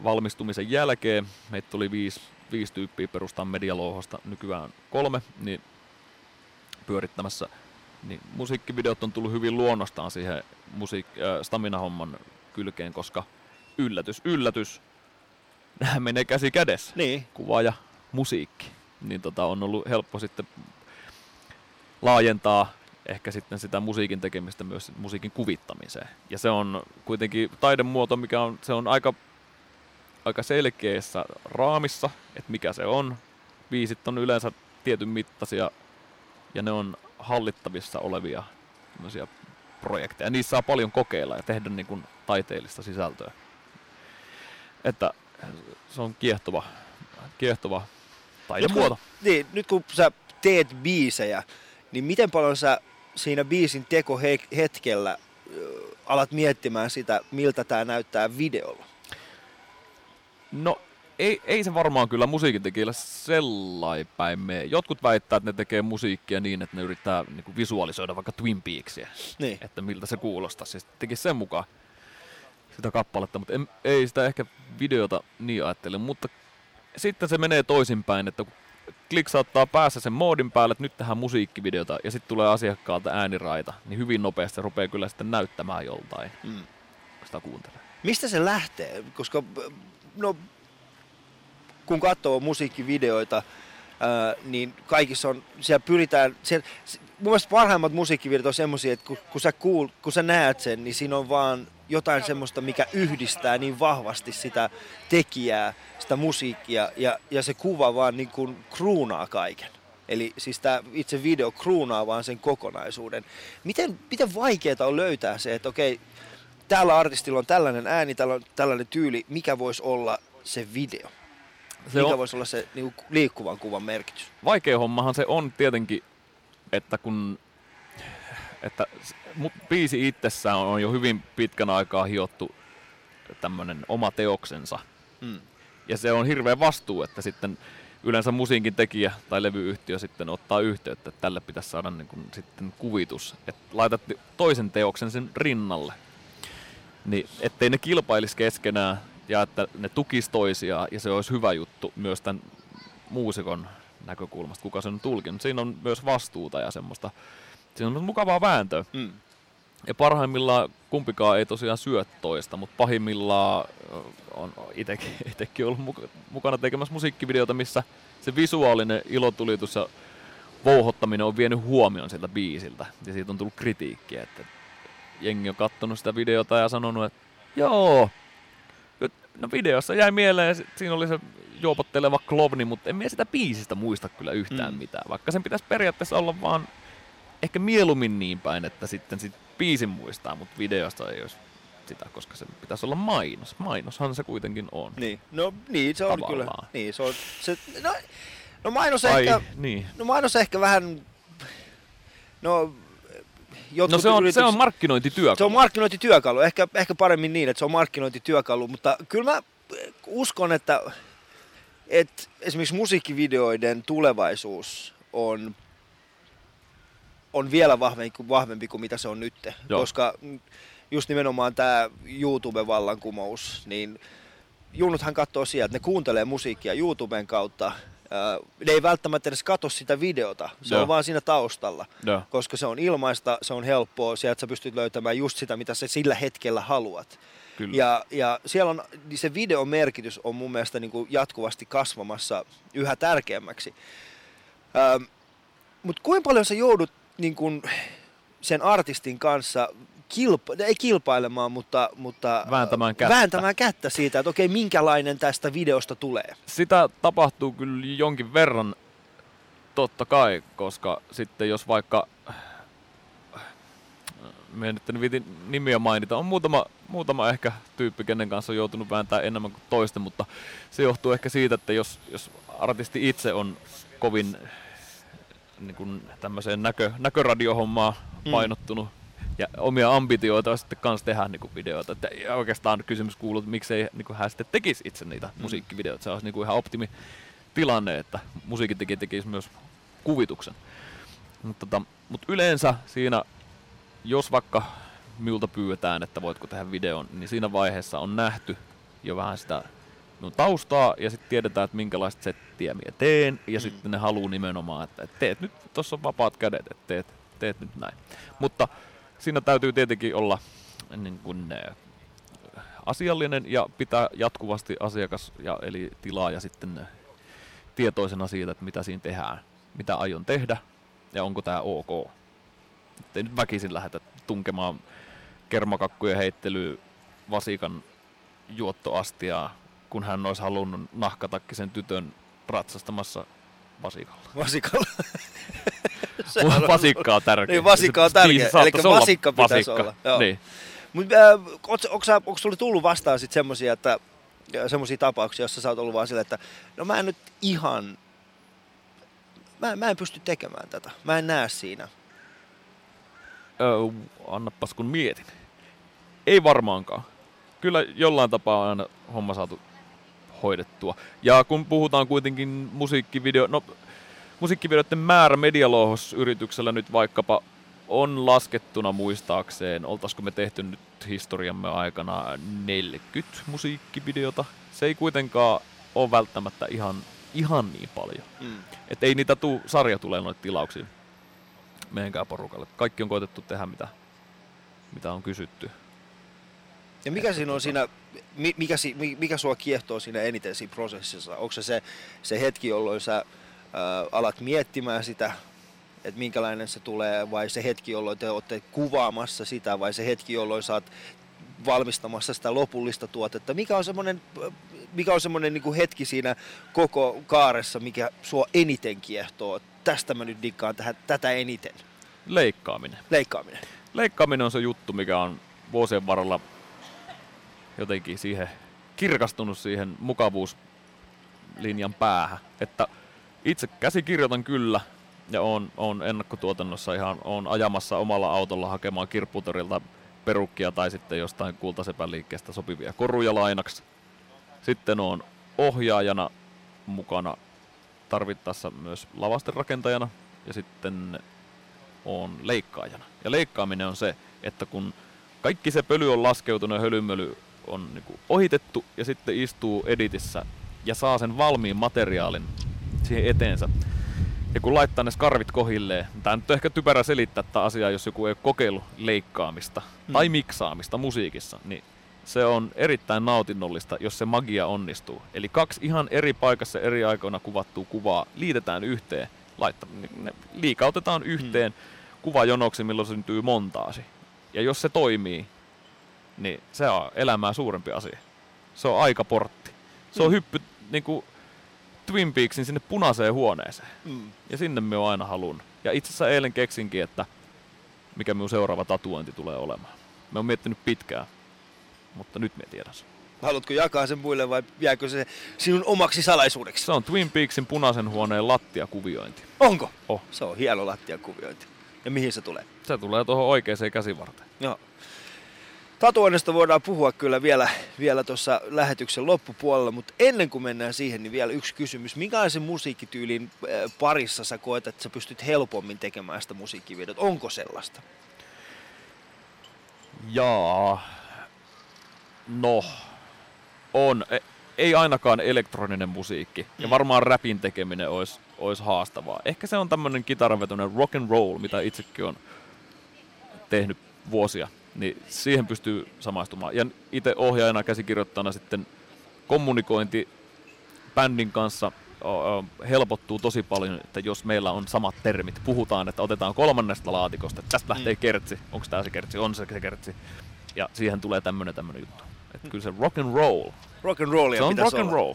valmistumisen jälkeen. Meitä tuli viisi, viisi tyyppiä perustaa medialouhosta, nykyään kolme, niin pyörittämässä. Niin musiikkivideot on tullut hyvin luonnostaan siihen musiik- äh, stamina-homman kylkeen, koska yllätys, yllätys, nämä menee käsi kädessä, Niin. kuva ja musiikki. Niin tota, on ollut helppo sitten laajentaa ehkä sitten sitä musiikin tekemistä myös musiikin kuvittamiseen. Ja se on kuitenkin taidemuoto, mikä on, se on aika, aika selkeässä raamissa, että mikä se on. Biisit on yleensä tietyn mittaisia ja ne on hallittavissa olevia projekteja. Niissä saa paljon kokeilla ja tehdä niin kuin taiteellista sisältöä. Että se on kiehtova, kiehtova taidemuoto. Niin, nyt kun sä teet biisejä, niin miten paljon sä siinä biisin tekohetkellä ö, alat miettimään sitä, miltä tämä näyttää videolla? No ei, ei se varmaan kyllä musiikintekijällä sellainen päin mene. Jotkut väittää, että ne tekee musiikkia niin, että ne yrittää niin kuin visualisoida vaikka Twin Peaksia, Niin. että miltä se kuulostaa. Siis tekisi sen mukaan sitä kappaletta, mutta en, ei sitä ehkä videota niin ajattele. Mutta sitten se menee toisinpäin, että kun kliksauttaa päässä sen moodin päälle, että nyt tehdään musiikkivideota ja sitten tulee asiakkaalta ääniraita, niin hyvin nopeasti se rupeaa kyllä sitten näyttämään joltain, Mm. kun sitä kuuntelee. Mistä se lähtee? Koska no, kun katsoo musiikkivideoita, ää, niin kaikissa on, siellä pyritään, siellä, mun mielestä parhaimmat musiikkivideot on semmoisia, että kun, kun, sä kuul, kun sä näet sen, niin siinä on vaan jotain semmoista, mikä yhdistää niin vahvasti sitä tekijää, sitä musiikkia, ja, ja se kuva vaan niin kuin kruunaa kaiken. Eli siis tämä itse video kruunaa vaan sen kokonaisuuden. Miten, miten vaikeaa on löytää se, että okei, täällä artistilla on tällainen ääni, täällä on tällainen tyyli, mikä voisi olla se video? Se mikä on, voisi olla se niin liikkuvan kuvan merkitys? vaikea hommahan se on tietenkin, että kun että biisi itsessään on jo hyvin pitkän aikaa hiottu tämmöinen oma teoksensa. Mm. Ja se on hirveä vastuu, että sitten yleensä musiikin tekijä tai levyyhtiö sitten ottaa yhteyttä, että tälle pitäisi saada niin kuin sitten kuvitus. Että laitat toisen teoksen sen rinnalle. Niin, ettei ne kilpailisi keskenään ja että ne tukis toisiaan ja se olisi hyvä juttu myös tämän muusikon näkökulmasta, kuka sen on tulkinut. Siinä on myös vastuuta ja semmoista, siinä on mukavaa vääntöä. Mm. Ja parhaimmillaan kumpikaan ei tosiaan syö toista, mutta pahimmillaan on itekin ollut muka- mukana tekemässä musiikkivideota, missä se visuaalinen ilotulitus ja vouhottaminen on vienyt huomion siltä biisiltä. Ja siitä on tullut kritiikkiä, että jengi on kattonut sitä videota ja sanonut, että joo, no videossa jäi mieleen, si- siinä oli se juopotteleva klovni, mutta en minä sitä biisistä muista kyllä yhtään Mm. mitään. Vaikka sen pitäisi periaatteessa olla vaan ehkä mieluummin niin päin, että sitten sit biisin muistaa, mutta videosta ei olisi sitä, koska se pitäisi olla mainos. Mainoshan se kuitenkin on. Niin. No niin, se on Tavallaan. kyllä. Niin, se on, se, no, no mainos Ai, ehkä, niin. no mainos ehkä vähän, no jotkut No se on, se yritykset- on markkinointityö. Se on markkinointityökalu, ehkä, ehkä paremmin niin, että se on markkinointityökalu, mutta kyllä mä uskon, että, että esimerkiksi musiikkivideoiden tulevaisuus on, on vielä vahvempi, kuin- vahvempi kuin mitä se on nyt. Joo. Koska just nimenomaan tämä YouTube-vallankumous, niin junnuthan katsoo sieltä, ne kuuntelee musiikkia YouTuben kautta, ne ei välttämättä edes katso sitä videota, se Joo. on vaan siinä taustalla Joo. koska se on ilmaista, se on helppoa, sieltä sä pystyt löytämään just sitä, mitä sä sillä hetkellä haluat. Kyllä. Ja, ja siellä on, niin se videon merkitys on mun mielestä niin kuin jatkuvasti kasvamassa yhä tärkeämmäksi. Ähm, Mutta kuinka paljon sä joudut niin kuin sen artistin kanssa kilpa, ei kilpailemaan, mutta, mutta Vääntämään kättä. vääntämään kättä siitä, että okei, minkälainen tästä videosta tulee. Sitä tapahtuu kyllä jonkin verran totta kai, koska sitten jos vaikka me en nyt viitin nimiä mainita. On muutama, muutama ehkä tyyppi, kenen kanssa on joutunut vääntää enemmän kuin toisten, mutta se johtuu ehkä siitä, että jos, jos artisti itse on kovin niin kuin tämmöiseen näkö, näköradiohommaa mm. painottunut ja omia ambitioita sitten kanssa tehdä niin kuin videoita. Että oikeastaan kysymys kuuluu, että miksei niin kuin hän sitten tekisi itse niitä mm. musiikkivideoita. Se olisi niin kuin ihan optimi tilanne, että musiikin tekisi myös kuvituksen. Mutta tota, mut yleensä siinä jos vaikka minulta pyydetään, että voitko tehdä videon, niin siinä vaiheessa on nähty jo vähän sitä minun taustaa ja sitten tiedetään, että minkälaista settiä minä teen ja mm. sitten ne haluaa nimenomaan, että teet nyt, tuossa on vapaat kädet, että teet, teet nyt näin. Mutta siinä täytyy tietenkin olla niin kuin, asiallinen ja pitää jatkuvasti asiakas ja eli tilaaja sitten tietoisena siitä, että mitä siinä tehdään, mitä aion tehdä ja onko tämä ok ei nyt väkisin lähdetä tunkemaan kermakakkujen heittelyä vasikan juottoastiaa, kun hän olisi halunnut nahkatakkisen tytön ratsastamassa vasikalla. Vasikalla. on vasikka on tärkeä. Niin, vasikka on tärkeä. Eli vasikka pitäisi vasikka. olla. Joo. Niin. Mut, äh, onko, sulle tullut vastaan sitten semmoisia, että semmoisia tapauksia, joissa sä oot ollut vaan sille, että no mä en nyt ihan, mä, mä en pysty tekemään tätä. Mä en näe siinä Öö, annapas kun mietin. Ei varmaankaan. Kyllä jollain tapaa on aina homma saatu hoidettua. Ja kun puhutaan kuitenkin musiikkivideo, no musiikkivideoiden määrä medialouhosyrityksellä nyt vaikkapa on laskettuna muistaakseen, oltaisiko me tehty nyt historiamme aikana 40 musiikkivideota. Se ei kuitenkaan ole välttämättä ihan, ihan niin paljon. Mm. Että ei niitä tuu, sarja tulee noita tilauksia meidänkään porukalle. Kaikki on koetettu tehdä, mitä, mitä on kysytty. Ja mikä siinä on siinä, mikä, mikä sua kiehtoo siinä eniten siinä prosessissa? Onko se se, se hetki, jolloin sä ää, alat miettimään sitä, että minkälainen se tulee, vai se hetki, jolloin te olette kuvaamassa sitä, vai se hetki, jolloin sä oot valmistamassa sitä lopullista tuotetta. Mikä on semmoinen, mikä on semmoinen niin hetki siinä koko kaaressa, mikä sua eniten kiehtoo? Tästä mä nyt dikkaan tähän, tätä eniten. Leikkaaminen. Leikkaaminen. Leikkaaminen on se juttu, mikä on vuosien varrella jotenkin siihen kirkastunut siihen mukavuuslinjan päähän. Että itse käsikirjoitan kyllä ja on, on ennakkotuotannossa ihan on ajamassa omalla autolla hakemaan kirpputorilta perukkia tai sitten jostain kultasepän liikkeestä sopivia koruja lainaksi. Sitten on ohjaajana mukana tarvittaessa myös lavasterakentajana ja sitten on leikkaajana. Ja leikkaaminen on se, että kun kaikki se pöly on laskeutunut ja hölymöly on niin ohitettu ja sitten istuu editissä ja saa sen valmiin materiaalin siihen eteensä, ja kun laittaa ne skarvit kohilleen, tämä nyt on ehkä typerä selittää tätä asiaa, jos joku ei ole kokeillut leikkaamista hmm. tai miksaamista musiikissa, niin se on erittäin nautinnollista, jos se magia onnistuu. Eli kaksi ihan eri paikassa eri aikoina kuvattua kuvaa liitetään yhteen, laittaa, ne liikautetaan yhteen hmm. kuvajonoksi, milloin syntyy montaasi. Ja jos se toimii, niin se on elämää suurempi asia. Se on aikaportti. Se on hmm. hyppy niin kuin Twin Peaksin sinne punaiseen huoneeseen. Mm. Ja sinne me oon aina halunnut. Ja itse asiassa eilen keksinkin, että mikä minun seuraava tatuointi tulee olemaan. Me on miettinyt pitkään, mutta nyt me tiedän sen. Haluatko jakaa sen muille vai jääkö se sinun omaksi salaisuudeksi? Se on Twin Peaksin punaisen huoneen lattiakuviointi. Onko? Oh. Se on hieno lattiakuviointi. Ja mihin se tulee? Se tulee tuohon oikeaan käsivarteen. Joo. Tatuoinnista voidaan puhua kyllä vielä, vielä tuossa lähetyksen loppupuolella, mutta ennen kuin mennään siihen, niin vielä yksi kysymys. Minkälaisen musiikkityylin äh, parissa sä koet, että sä pystyt helpommin tekemään sitä musiikkivideota? Onko sellaista? Jaa. No. On. E, ei ainakaan elektroninen musiikki. Ja mm. varmaan rapin tekeminen olisi, olisi haastavaa. Ehkä se on tämmöinen kitaravetoinen rock and roll, mitä itsekin on tehnyt vuosia niin siihen pystyy samaistumaan. Ja itse ohjaajana käsikirjoittajana sitten kommunikointi bändin kanssa helpottuu tosi paljon, että jos meillä on samat termit, puhutaan, että otetaan kolmannesta laatikosta, että tästä lähtee mm. kertsi, onko tämä se kertsi, on se se kertsi, ja siihen tulee tämmöinen tämmöinen juttu. Että kyllä se rock and roll. Rock and roll Se on rock and roll.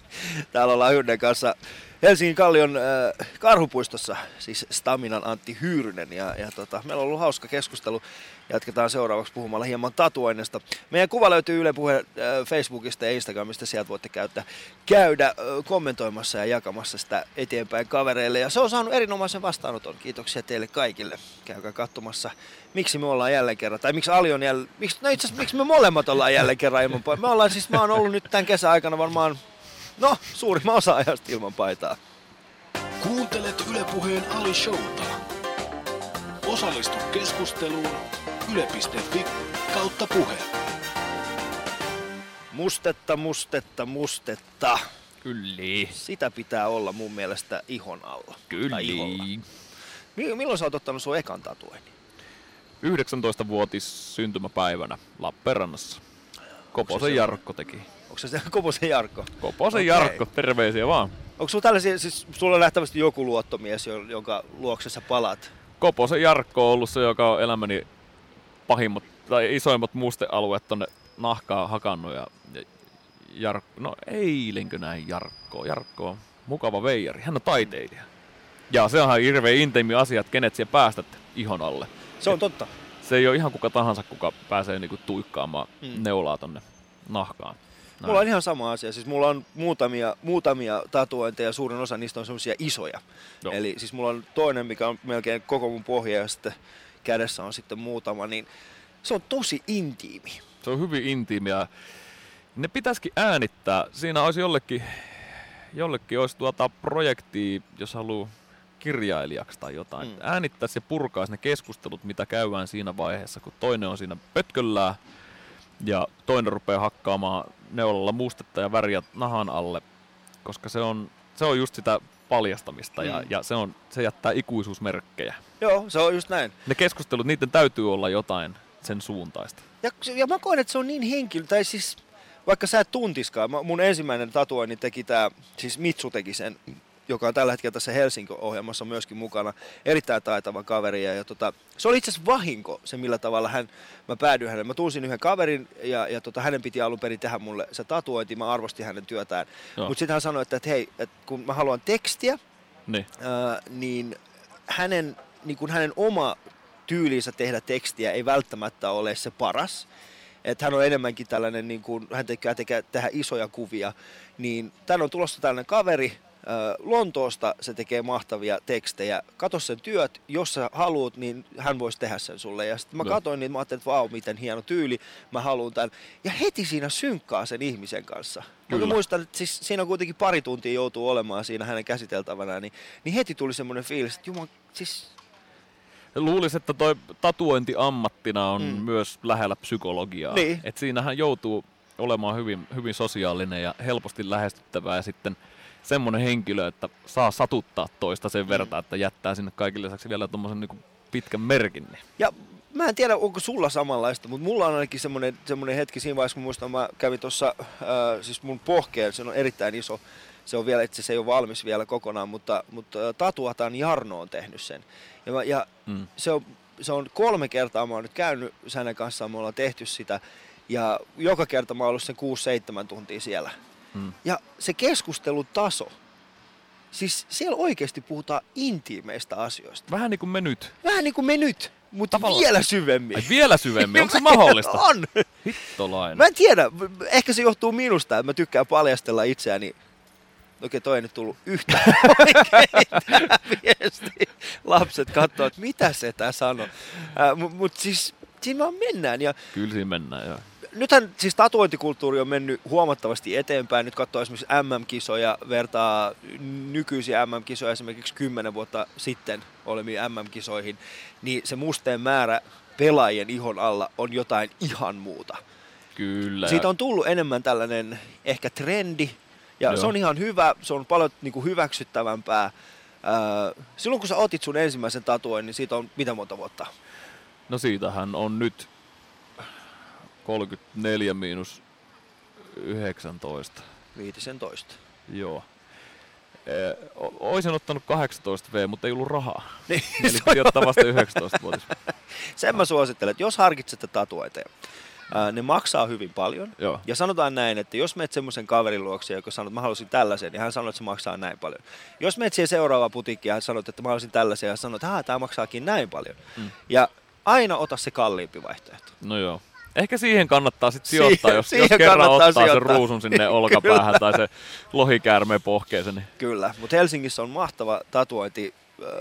Täällä ollaan yhden kanssa Helsingin Kallion äh, karhupuistossa, siis Staminan Antti Hyyrynen. Ja, ja tota, meillä on ollut hauska keskustelu. Jatketaan seuraavaksi puhumalla hieman tatuoinnista. Meidän kuva löytyy Yle Puhe äh, Facebookista ja Instagramista. Sieltä voitte käyttää, käydä äh, kommentoimassa ja jakamassa sitä eteenpäin kavereille. Ja se on saanut erinomaisen vastaanoton. Kiitoksia teille kaikille. Käykää katsomassa, miksi me ollaan jälleen kerran. Tai miksi Ali on jälleen... Miksi, no itse asiassa, miksi me molemmat ollaan jälleen kerran ilman. Me ollaan siis, mä oon ollut nyt tämän kesän aikana varmaan No, suurimman osa ajasta ilman paitaa. Kuuntelet Ylepuheen Ali Showta. Osallistu keskusteluun yle.fi kautta puhe. Mustetta, mustetta, mustetta. Kyllä. Sitä pitää olla mun mielestä ihon alla. Kyllä. Milloin sä oot ottanut sun ekan tatuoinnin? 19-vuotis syntymäpäivänä Lappeenrannassa. Koposen se- Jarkko teki. Onko se se Koposen Jarkko? Koposen Okei. Jarkko, terveisiä vaan. Onko sulla tällaisia, siis sulla on nähtävästi joku luottomies, jo- jonka luokse sä palat? Koposen Jarkko on ollut se, joka on elämäni pahimmat tai isoimmat mustealueet tonne nahkaa hakannut. Ja, ja Jarkko, no eilenkö näin Jarkko? Jarkko on mukava veijari. Hän on taiteilija. Ja se onhan hirveän intiimi asia, että kenet siellä päästät ihon alle. Se on totta. Se ei ole ihan kuka tahansa, kuka pääsee niinku tuikkaamaan mm. neulaa tonne nahkaan. Mulla on ihan sama asia. Siis mulla on muutamia, muutamia tatuointeja, suurin osa niistä on semmoisia isoja. Joo. Eli siis mulla on toinen, mikä on melkein koko mun pohja ja sitten kädessä on sitten muutama, niin se on tosi intiimi. Se on hyvin intiimiä. Ne pitäisikin äänittää. Siinä olisi jollekin, jollekin olisi tuota projektia, jos haluaa kirjailijaksi tai jotain. Mm. Äänittäisi ja purkaisi ne keskustelut, mitä käydään siinä vaiheessa, kun toinen on siinä pötköllää ja toinen rupeaa hakkaamaan neulalla mustetta ja väriä nahan alle, koska se on, se on just sitä paljastamista ja, Mm. ja se, on, se jättää ikuisuusmerkkejä. Joo, se on just näin. Ne keskustelut, niiden täytyy olla jotain sen suuntaista. Ja, ja mä koen, että se on niin henkilö, tai siis vaikka sä et tuntiskaan, mun ensimmäinen tatuoinni teki tää, siis Mitsu teki sen, joka on tällä hetkellä tässä Helsinki-ohjelmassa myöskin mukana, erittäin taitava kaveri. Ja, ja tota, se oli itse asiassa vahinko se, millä tavalla hän, mä päädyin hänelle. Mä tunsin yhden kaverin ja, ja tota, hänen piti alun perin tehdä mulle se tatuointi, mä arvostin hänen työtään. Joo. Mutta sitten hän sanoi, että, että hei, että kun mä haluan tekstiä, Niin. ää, niin hänen, niin kuin hänen oma tyylinsä tehdä tekstiä ei välttämättä ole se paras. Että hän on enemmänkin tällainen, niin kuin, hän tekee, tekee tehdä isoja kuvia. Niin tänne on tulossa tällainen kaveri Lontoosta, se tekee mahtavia tekstejä. Kato sen työt, jos sä haluat, niin hän voisi tehdä sen sulle. Ja sitten mä Joo. katsoin, niin mä ajattelin, että vau, miten hieno tyyli, mä haluan tämän. Ja heti siinä synkkaa sen ihmisen kanssa. Mutta Kyllä. muistan, että siis siinä on kuitenkin pari tuntia joutuu olemaan siinä hänen käsiteltävänään, niin, niin heti tuli semmoinen fiilis, että juman, siis Luulisin, että toi tatuointi ammattina on Mm. mm. myös lähellä psykologiaa. Niin. Et siinähän joutuu olemaan hyvin, hyvin sosiaalinen ja helposti lähestyttävää ja sitten semmoinen henkilö, että saa satuttaa toista sen verran, että jättää sinne kaikille lisäksi vielä tuommoisen niin pitkän merkin. Niin. Ja mä en tiedä, onko sulla samanlaista, mutta mulla on ainakin semmoinen, semmoinen hetki siinä vaiheessa, kun muistan, mä kävin tuossa, äh, siis mun pohkeen, se on erittäin iso, se on vielä, itse se ei ole valmis vielä kokonaan, mutta, mutta äh, Tatuatan Jarno on tehnyt sen. Ja, mä, ja Mm. se on, se on kolme kertaa, mä oon nyt käynyt hänen kanssaan, me ollaan tehty sitä, ja joka kerta mä oon ollut sen 6-7 tuntia siellä. Mm. Ja se keskustelun taso, siis siellä oikeasti puhutaan intiimeistä asioista. Vähän niin kuin me nyt. Vähän niin kuin me nyt, mutta Tavallaan. vielä syvemmin. Ai vielä syvemmin, onko se mahdollista? On! Hittolainen. Mä en tiedä, ehkä se johtuu minusta, että mä tykkään paljastella itseäni. Okei, toi ei nyt tullut yhtään viesti. Lapset katsoo, että mitä se tää sanoo. Äh, Mutta mut siis siinä vaan mennään. Ja Kyllä siinä mennään, joo. Nythän siis tatuointikulttuuri on mennyt huomattavasti eteenpäin. Nyt katsoo esimerkiksi MM-kisoja, vertaa nykyisiä MM-kisoja esimerkiksi 10 vuotta sitten olemiin MM-kisoihin, niin se musteen määrä pelaajien ihon alla on jotain ihan muuta. Kyllä. Siitä on tullut enemmän tällainen ehkä trendi, ja Joo. se on ihan hyvä, se on paljon niin kuin hyväksyttävämpää. Ää, silloin kun sä otit sun ensimmäisen tatuoinnin, niin siitä on mitä monta vuotta? No siitähän on nyt 34 miinus 19. 15. Joo. O- Oisin ottanut 18 V, mutta ei ollut rahaa. Niin, Eli piti ottaa vasta 19 vuotis. Sen mä suosittelen, että jos harkitsette tatuointeja, Ää, ne maksaa hyvin paljon. Joo. Ja sanotaan näin, että jos menet semmoisen kaverin luokse, joka sanoo, että mä haluaisin tällaisen, niin hän sanoo, että se maksaa näin paljon. Jos menet siihen seuraavaan putiikkiin ja hän sanoo, että mä haluaisin tällaisen, ja hän sanoo, että tämä maksaakin näin paljon. Mm. Ja aina ota se kalliimpi vaihtoehto. No joo. Ehkä siihen kannattaa sitten sijoittaa, jos, jos siihen kerran ottaa sen sijoittaa. ruusun sinne olkapäähän tai se lohikäärmeen pohkeeseen. Niin Kyllä, mutta Helsingissä on mahtava tatuointi,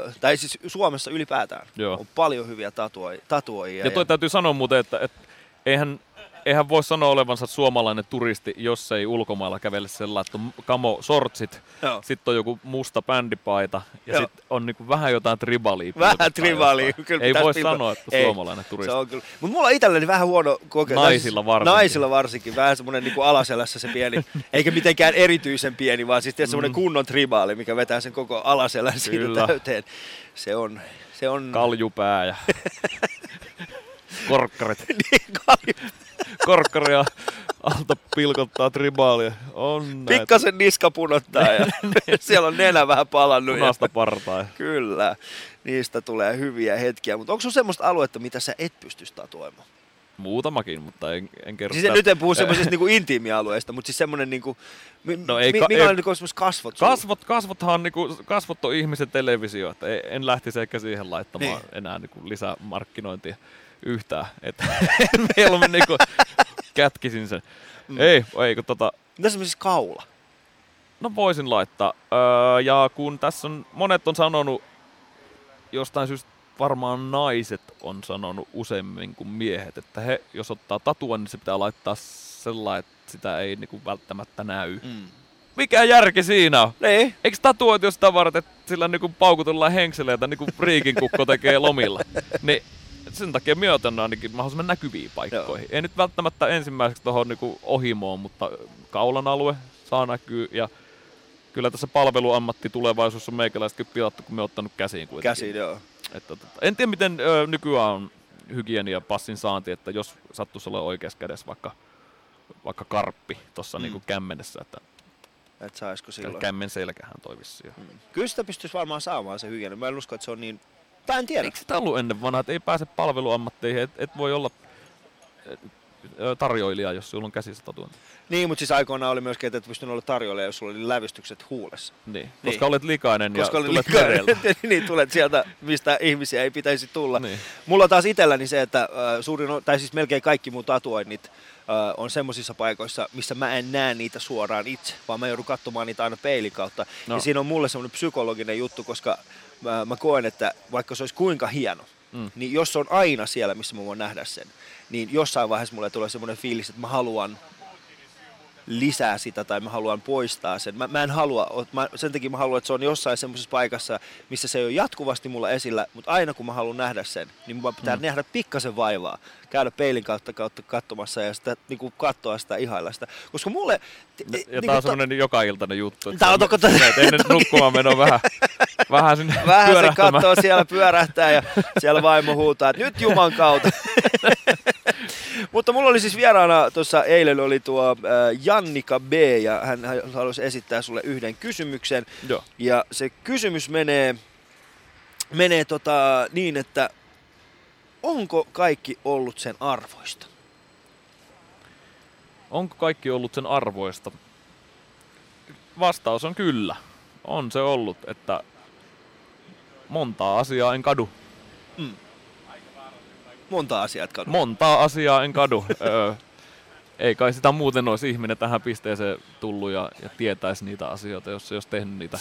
äh, tai siis Suomessa ylipäätään Joo. on paljon hyviä tatuoi- tatuoijia. Ja toi täytyy sanoa muuten, että, että eihän, eihän voi sanoa olevansa suomalainen turisti, jos ei ulkomailla kävele sellainen, että on kamo sortsit, Joo. sitten on joku musta bändipaita ja sitten on niinku vähän jotain tribalia. Vähän tribalia, kyllä Ei voi pipa- sanoa, että Ei, suomalainen turisti. Se on kyllä. Mutta mulla on itselleni vähän huono kokemus. Naisilla varsinkin. Naisilla varsinkin. Vähän semmoinen niin alaselässä se pieni. Eikä mitenkään erityisen pieni, vaan siis semmoinen Mm. kunnon tribaali, mikä vetää sen koko alaselän siitä Kyllä. täyteen. Se on... Se on Kaljupää ja korkkarit. niin kalju. Korkkari ja alta pilkottaa tribaalia. On näitä Pikkasen niska punottaa ja siellä on nenä vähän palannut. punaista partaa. Kyllä, niistä tulee hyviä hetkiä. Mutta onko sun semmoista aluetta, mitä sä et pystyisi tatuoimaan? Muutamakin, mutta en, en kerro Siis nyt en puhu semmoisesta niinku intiimialueesta, mutta siis semmoinen, niinku, mi, No ei mi, ka- minkälainen ei- niinku kasvot? Kasvot, kasvothan on, niinku, kasvot on ihmisen televisio, että en, en lähtisi ehkä siihen laittamaan Niin. niin. enää niinku lisää markkinointia yhtään. Että mieluummin niinku kätkisin sen. Mm. Ei, ei kun tota, Mitä semmoisessa kaula? no voisin laittaa. Öö, ja kun tässä on, monet on sanonut, jostain syystä varmaan naiset on sanonut useammin kuin miehet, että he, jos ottaa tatua, niin se pitää laittaa sellainen, että sitä ei niinku välttämättä näy. Mm. Mikä järki siinä on? Niin. Eikö tatuoit jostain varten, että sillä niinku paukutellaan henkseleitä niin kuin Priikin kukko tekee lomilla? Niin sen takia otan ainakin mahdollisimman näkyviin paikkoihin. Ei nyt välttämättä ensimmäiseksi tuohon niinku ohimoon, mutta kaulan alue saa näkyä ja kyllä tässä palveluammatti tulevaisuus on meikäläisetkin pilattu, kun me ottanut käsiin kuitenkin. Käsiin, joo. Että, tota, en tiedä, miten ö, nykyään on hygienia passin saanti, että jos sattuisi olla oikeassa kädessä vaikka, vaikka karppi tuossa Mm. mm. niinku kämmenessä, että Et saisiko silloin. kämmen selkähän toi vissiin. Mm. Kyllä sitä pystyisi varmaan saamaan se hygienia. Mä en usko, että se on niin... Tai en tiedä. Eikö sitä ollut ennen vanhaa, että ei pääse palveluammatteihin, et, et voi olla tarjoilija, jos sulla on käsissä tatuointi. Niin, mutta siis aikoinaan oli myöskin, että et pystynyt olla tarjolla, jos sulla oli lävistykset huulessa. Niin. Niin. Koska olet likainen Koska ja tulet mereltä. niin, tulet sieltä, mistä ihmisiä ei pitäisi tulla. niin. Mulla on taas itselläni se, että äh, suurin, tai siis melkein kaikki mun tatuoinnit äh, on semmoisissa paikoissa, missä mä en näe niitä suoraan itse, vaan mä joudun katsomaan niitä aina peilin kautta. No. Ja siinä on mulle semmoinen psykologinen juttu, koska mä, mä koen, että vaikka se olisi kuinka hieno, Mm. niin jos se on aina siellä, missä mä voin nähdä sen, niin jossain vaiheessa mulle tulee semmoinen fiilis, että mä haluan lisää sitä tai mä haluan poistaa sen. Mä, mä en halua, mä, sen takia mä haluan, että se on jossain semmoisessa paikassa, missä se ei ole jatkuvasti mulla esillä, mutta aina kun mä haluan nähdä sen, niin mun pitää mm. Nähdä pikkasen vaivaa, käydä peilin kautta, kautta katsomassa ja sitä, niin kuin katsoa sitä, ihailla sitä. Koska mulle... Ja, niin ja kuin tää on to- semmonen joka iltainen juttu. Tää on menet ennen nukkumaan meno vähän, vähän sinne Vähän se katsoo siellä pyörähtää ja siellä vaimo huutaa, että nyt Juman kautta. Mutta mulla oli siis vieraana tuossa eilen oli tuo äh, Jannika B ja hän, hän halusi esittää sulle yhden kysymyksen. Joo. Ja se kysymys menee, menee tota niin, että onko kaikki ollut sen arvoista? Onko kaikki ollut sen arvoista? Vastaus on kyllä. On se ollut, että montaa asiaa en kadu. Monta asiaa, et kadu. Montaa asiaa en kadu. öö, ei kai sitä muuten olisi ihminen tähän pisteeseen tullut ja, ja tietäisi niitä asioita, jos se olisi tehnyt niitä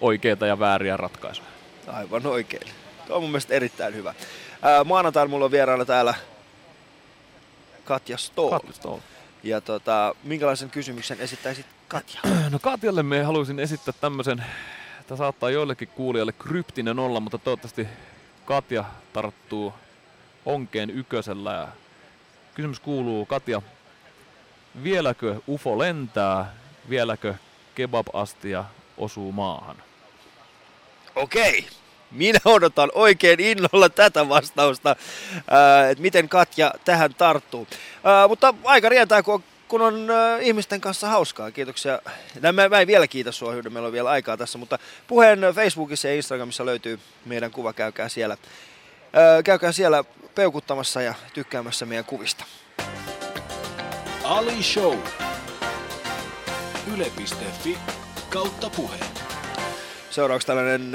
oikeita ja vääriä ratkaisuja. Aivan oikein. Tuo on mun mielestä erittäin hyvä. Ää, maanantaina mulla on vieraana täällä Katja Stoll. Katso. Ja tota, minkälaisen kysymyksen esittäisit Katja? No Katjalle me haluaisin esittää tämmöisen, että saattaa joillekin kuulijalle kryptinen olla, mutta toivottavasti Katja tarttuu onkeen ykösellä. Ja kysymys kuuluu, Katja, vieläkö UFO lentää, vieläkö kebab-astia osuu maahan? Okei. Minä odotan oikein innolla tätä vastausta, että miten Katja tähän tarttuu. Mutta aika rientää, kun on, kun on ihmisten kanssa hauskaa. Kiitoksia. Mä, mä en vielä kiitä sua, Hyydä, meillä on vielä aikaa tässä, mutta puheen Facebookissa ja Instagramissa löytyy meidän kuva, käykää siellä. Ää, käykää siellä peukuttamassa ja tykkäämässä meidän kuvista. Ali Show. Yle.fi kautta puhe. Seuraavaksi tällainen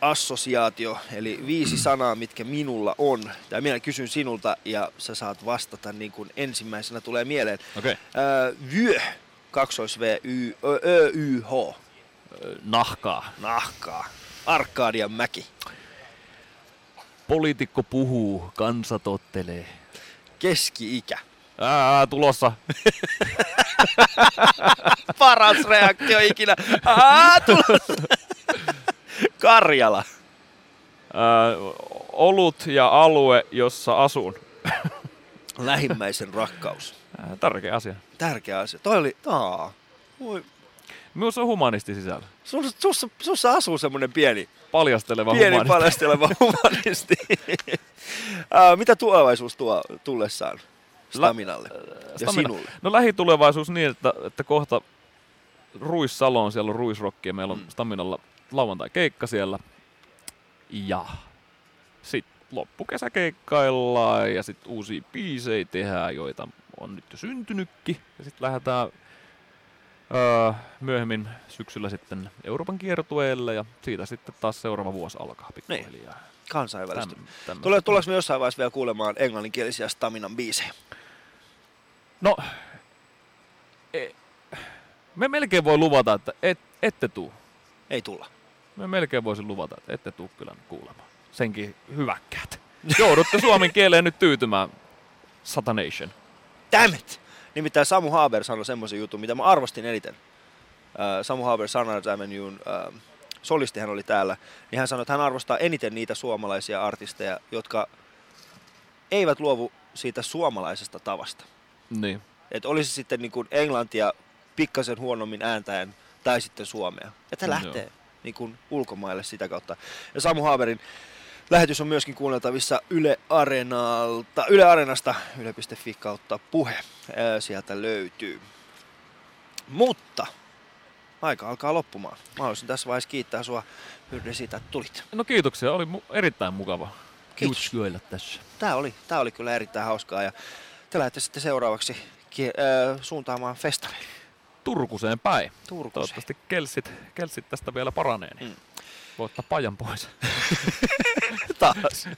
sana-assosiaatio, eli viisi sanaa, mitkä minulla on. Tai minä kysyn sinulta ja sä saat vastata niin kuin ensimmäisenä tulee mieleen. Okei. Öö, vyö, kaksois V, Y, Ö, Ö, Y, H, Nahkaa. nahkaa. Arkadian mäki. Poliitikko puhuu, kansa tottelee. Keski-ikä. Ää, tulossa. Paras reaktio ikinä. Aa, tulossa. Karjala. Ää, olut ja alue, jossa asun. Lähimmäisen rakkaus. Tärkeä asia. Tärkeä asia. Toi oli... Aa. Voi. Myös on humanisti sisällä. Sus, sussa, sussa asuu semmonen pieni, Paljasteleva pieni humanisti. paljasteleva humanisti. Ää, mitä tulevaisuus tuo tullessaan Staminalle ja Stamina. sinulle? No lähitulevaisuus niin, että, että kohta Ruissalo on siellä on Ruisrock ja meillä on Mm. Staminalla lauantai keikka siellä. Ja sitten loppukesä keikkaillaan ja sitten uusia biisejä tehdään, joita on nyt jo syntynytkin. Ja sitten lähdetään öö, myöhemmin syksyllä sitten Euroopan kiertueelle ja siitä sitten taas seuraava vuosi alkaa pikkuhiljaa. Kansainvälistä. Täm, tämmöistä. Tulee, tuleeko me jossain vaiheessa vielä kuulemaan englanninkielisiä Staminan biisejä? No, e, me melkein voi luvata, että et, ette tuu. Ei tulla. Me melkein voisin luvata, että ette tuu kyllä kuulemaan. Senkin hyväkkäät. Joudutte suomen kieleen nyt tyytymään. Satanation. Damn it! Nimittäin Samu Haber sanoi semmoisen jutun, mitä mä arvostin eniten. Samu Haber Sunrise Avenue'n äh, solisti hän oli täällä, niin hän sanoi, että hän arvostaa eniten niitä suomalaisia artisteja, jotka eivät luovu siitä suomalaisesta tavasta. Niin. Että olisi sitten niin kuin englantia pikkasen huonommin ääntäen tai sitten suomea. Että he Joo. Niin kuin ulkomaille sitä kautta. Ja Samu Haberin lähetys on myöskin kuunneltavissa Yle Areenalta, Yle Areenasta, yle.fi kautta puhe. Sieltä löytyy. Mutta aika alkaa loppumaan. Mä haluaisin tässä vaiheessa kiittää sua Hyrde siitä, että tulit. No kiitoksia, oli mu- erittäin mukava Kiitos. tässä. Tää oli, tää oli kyllä erittäin hauskaa ja te lähdette sitten seuraavaksi ää, suuntaamaan festareille. Turkuseen päin. Turkuun. Toivottavasti kelsit, kelsit tästä vielä paranee. Niin Mm. Voi ottaa pajan pois. taas.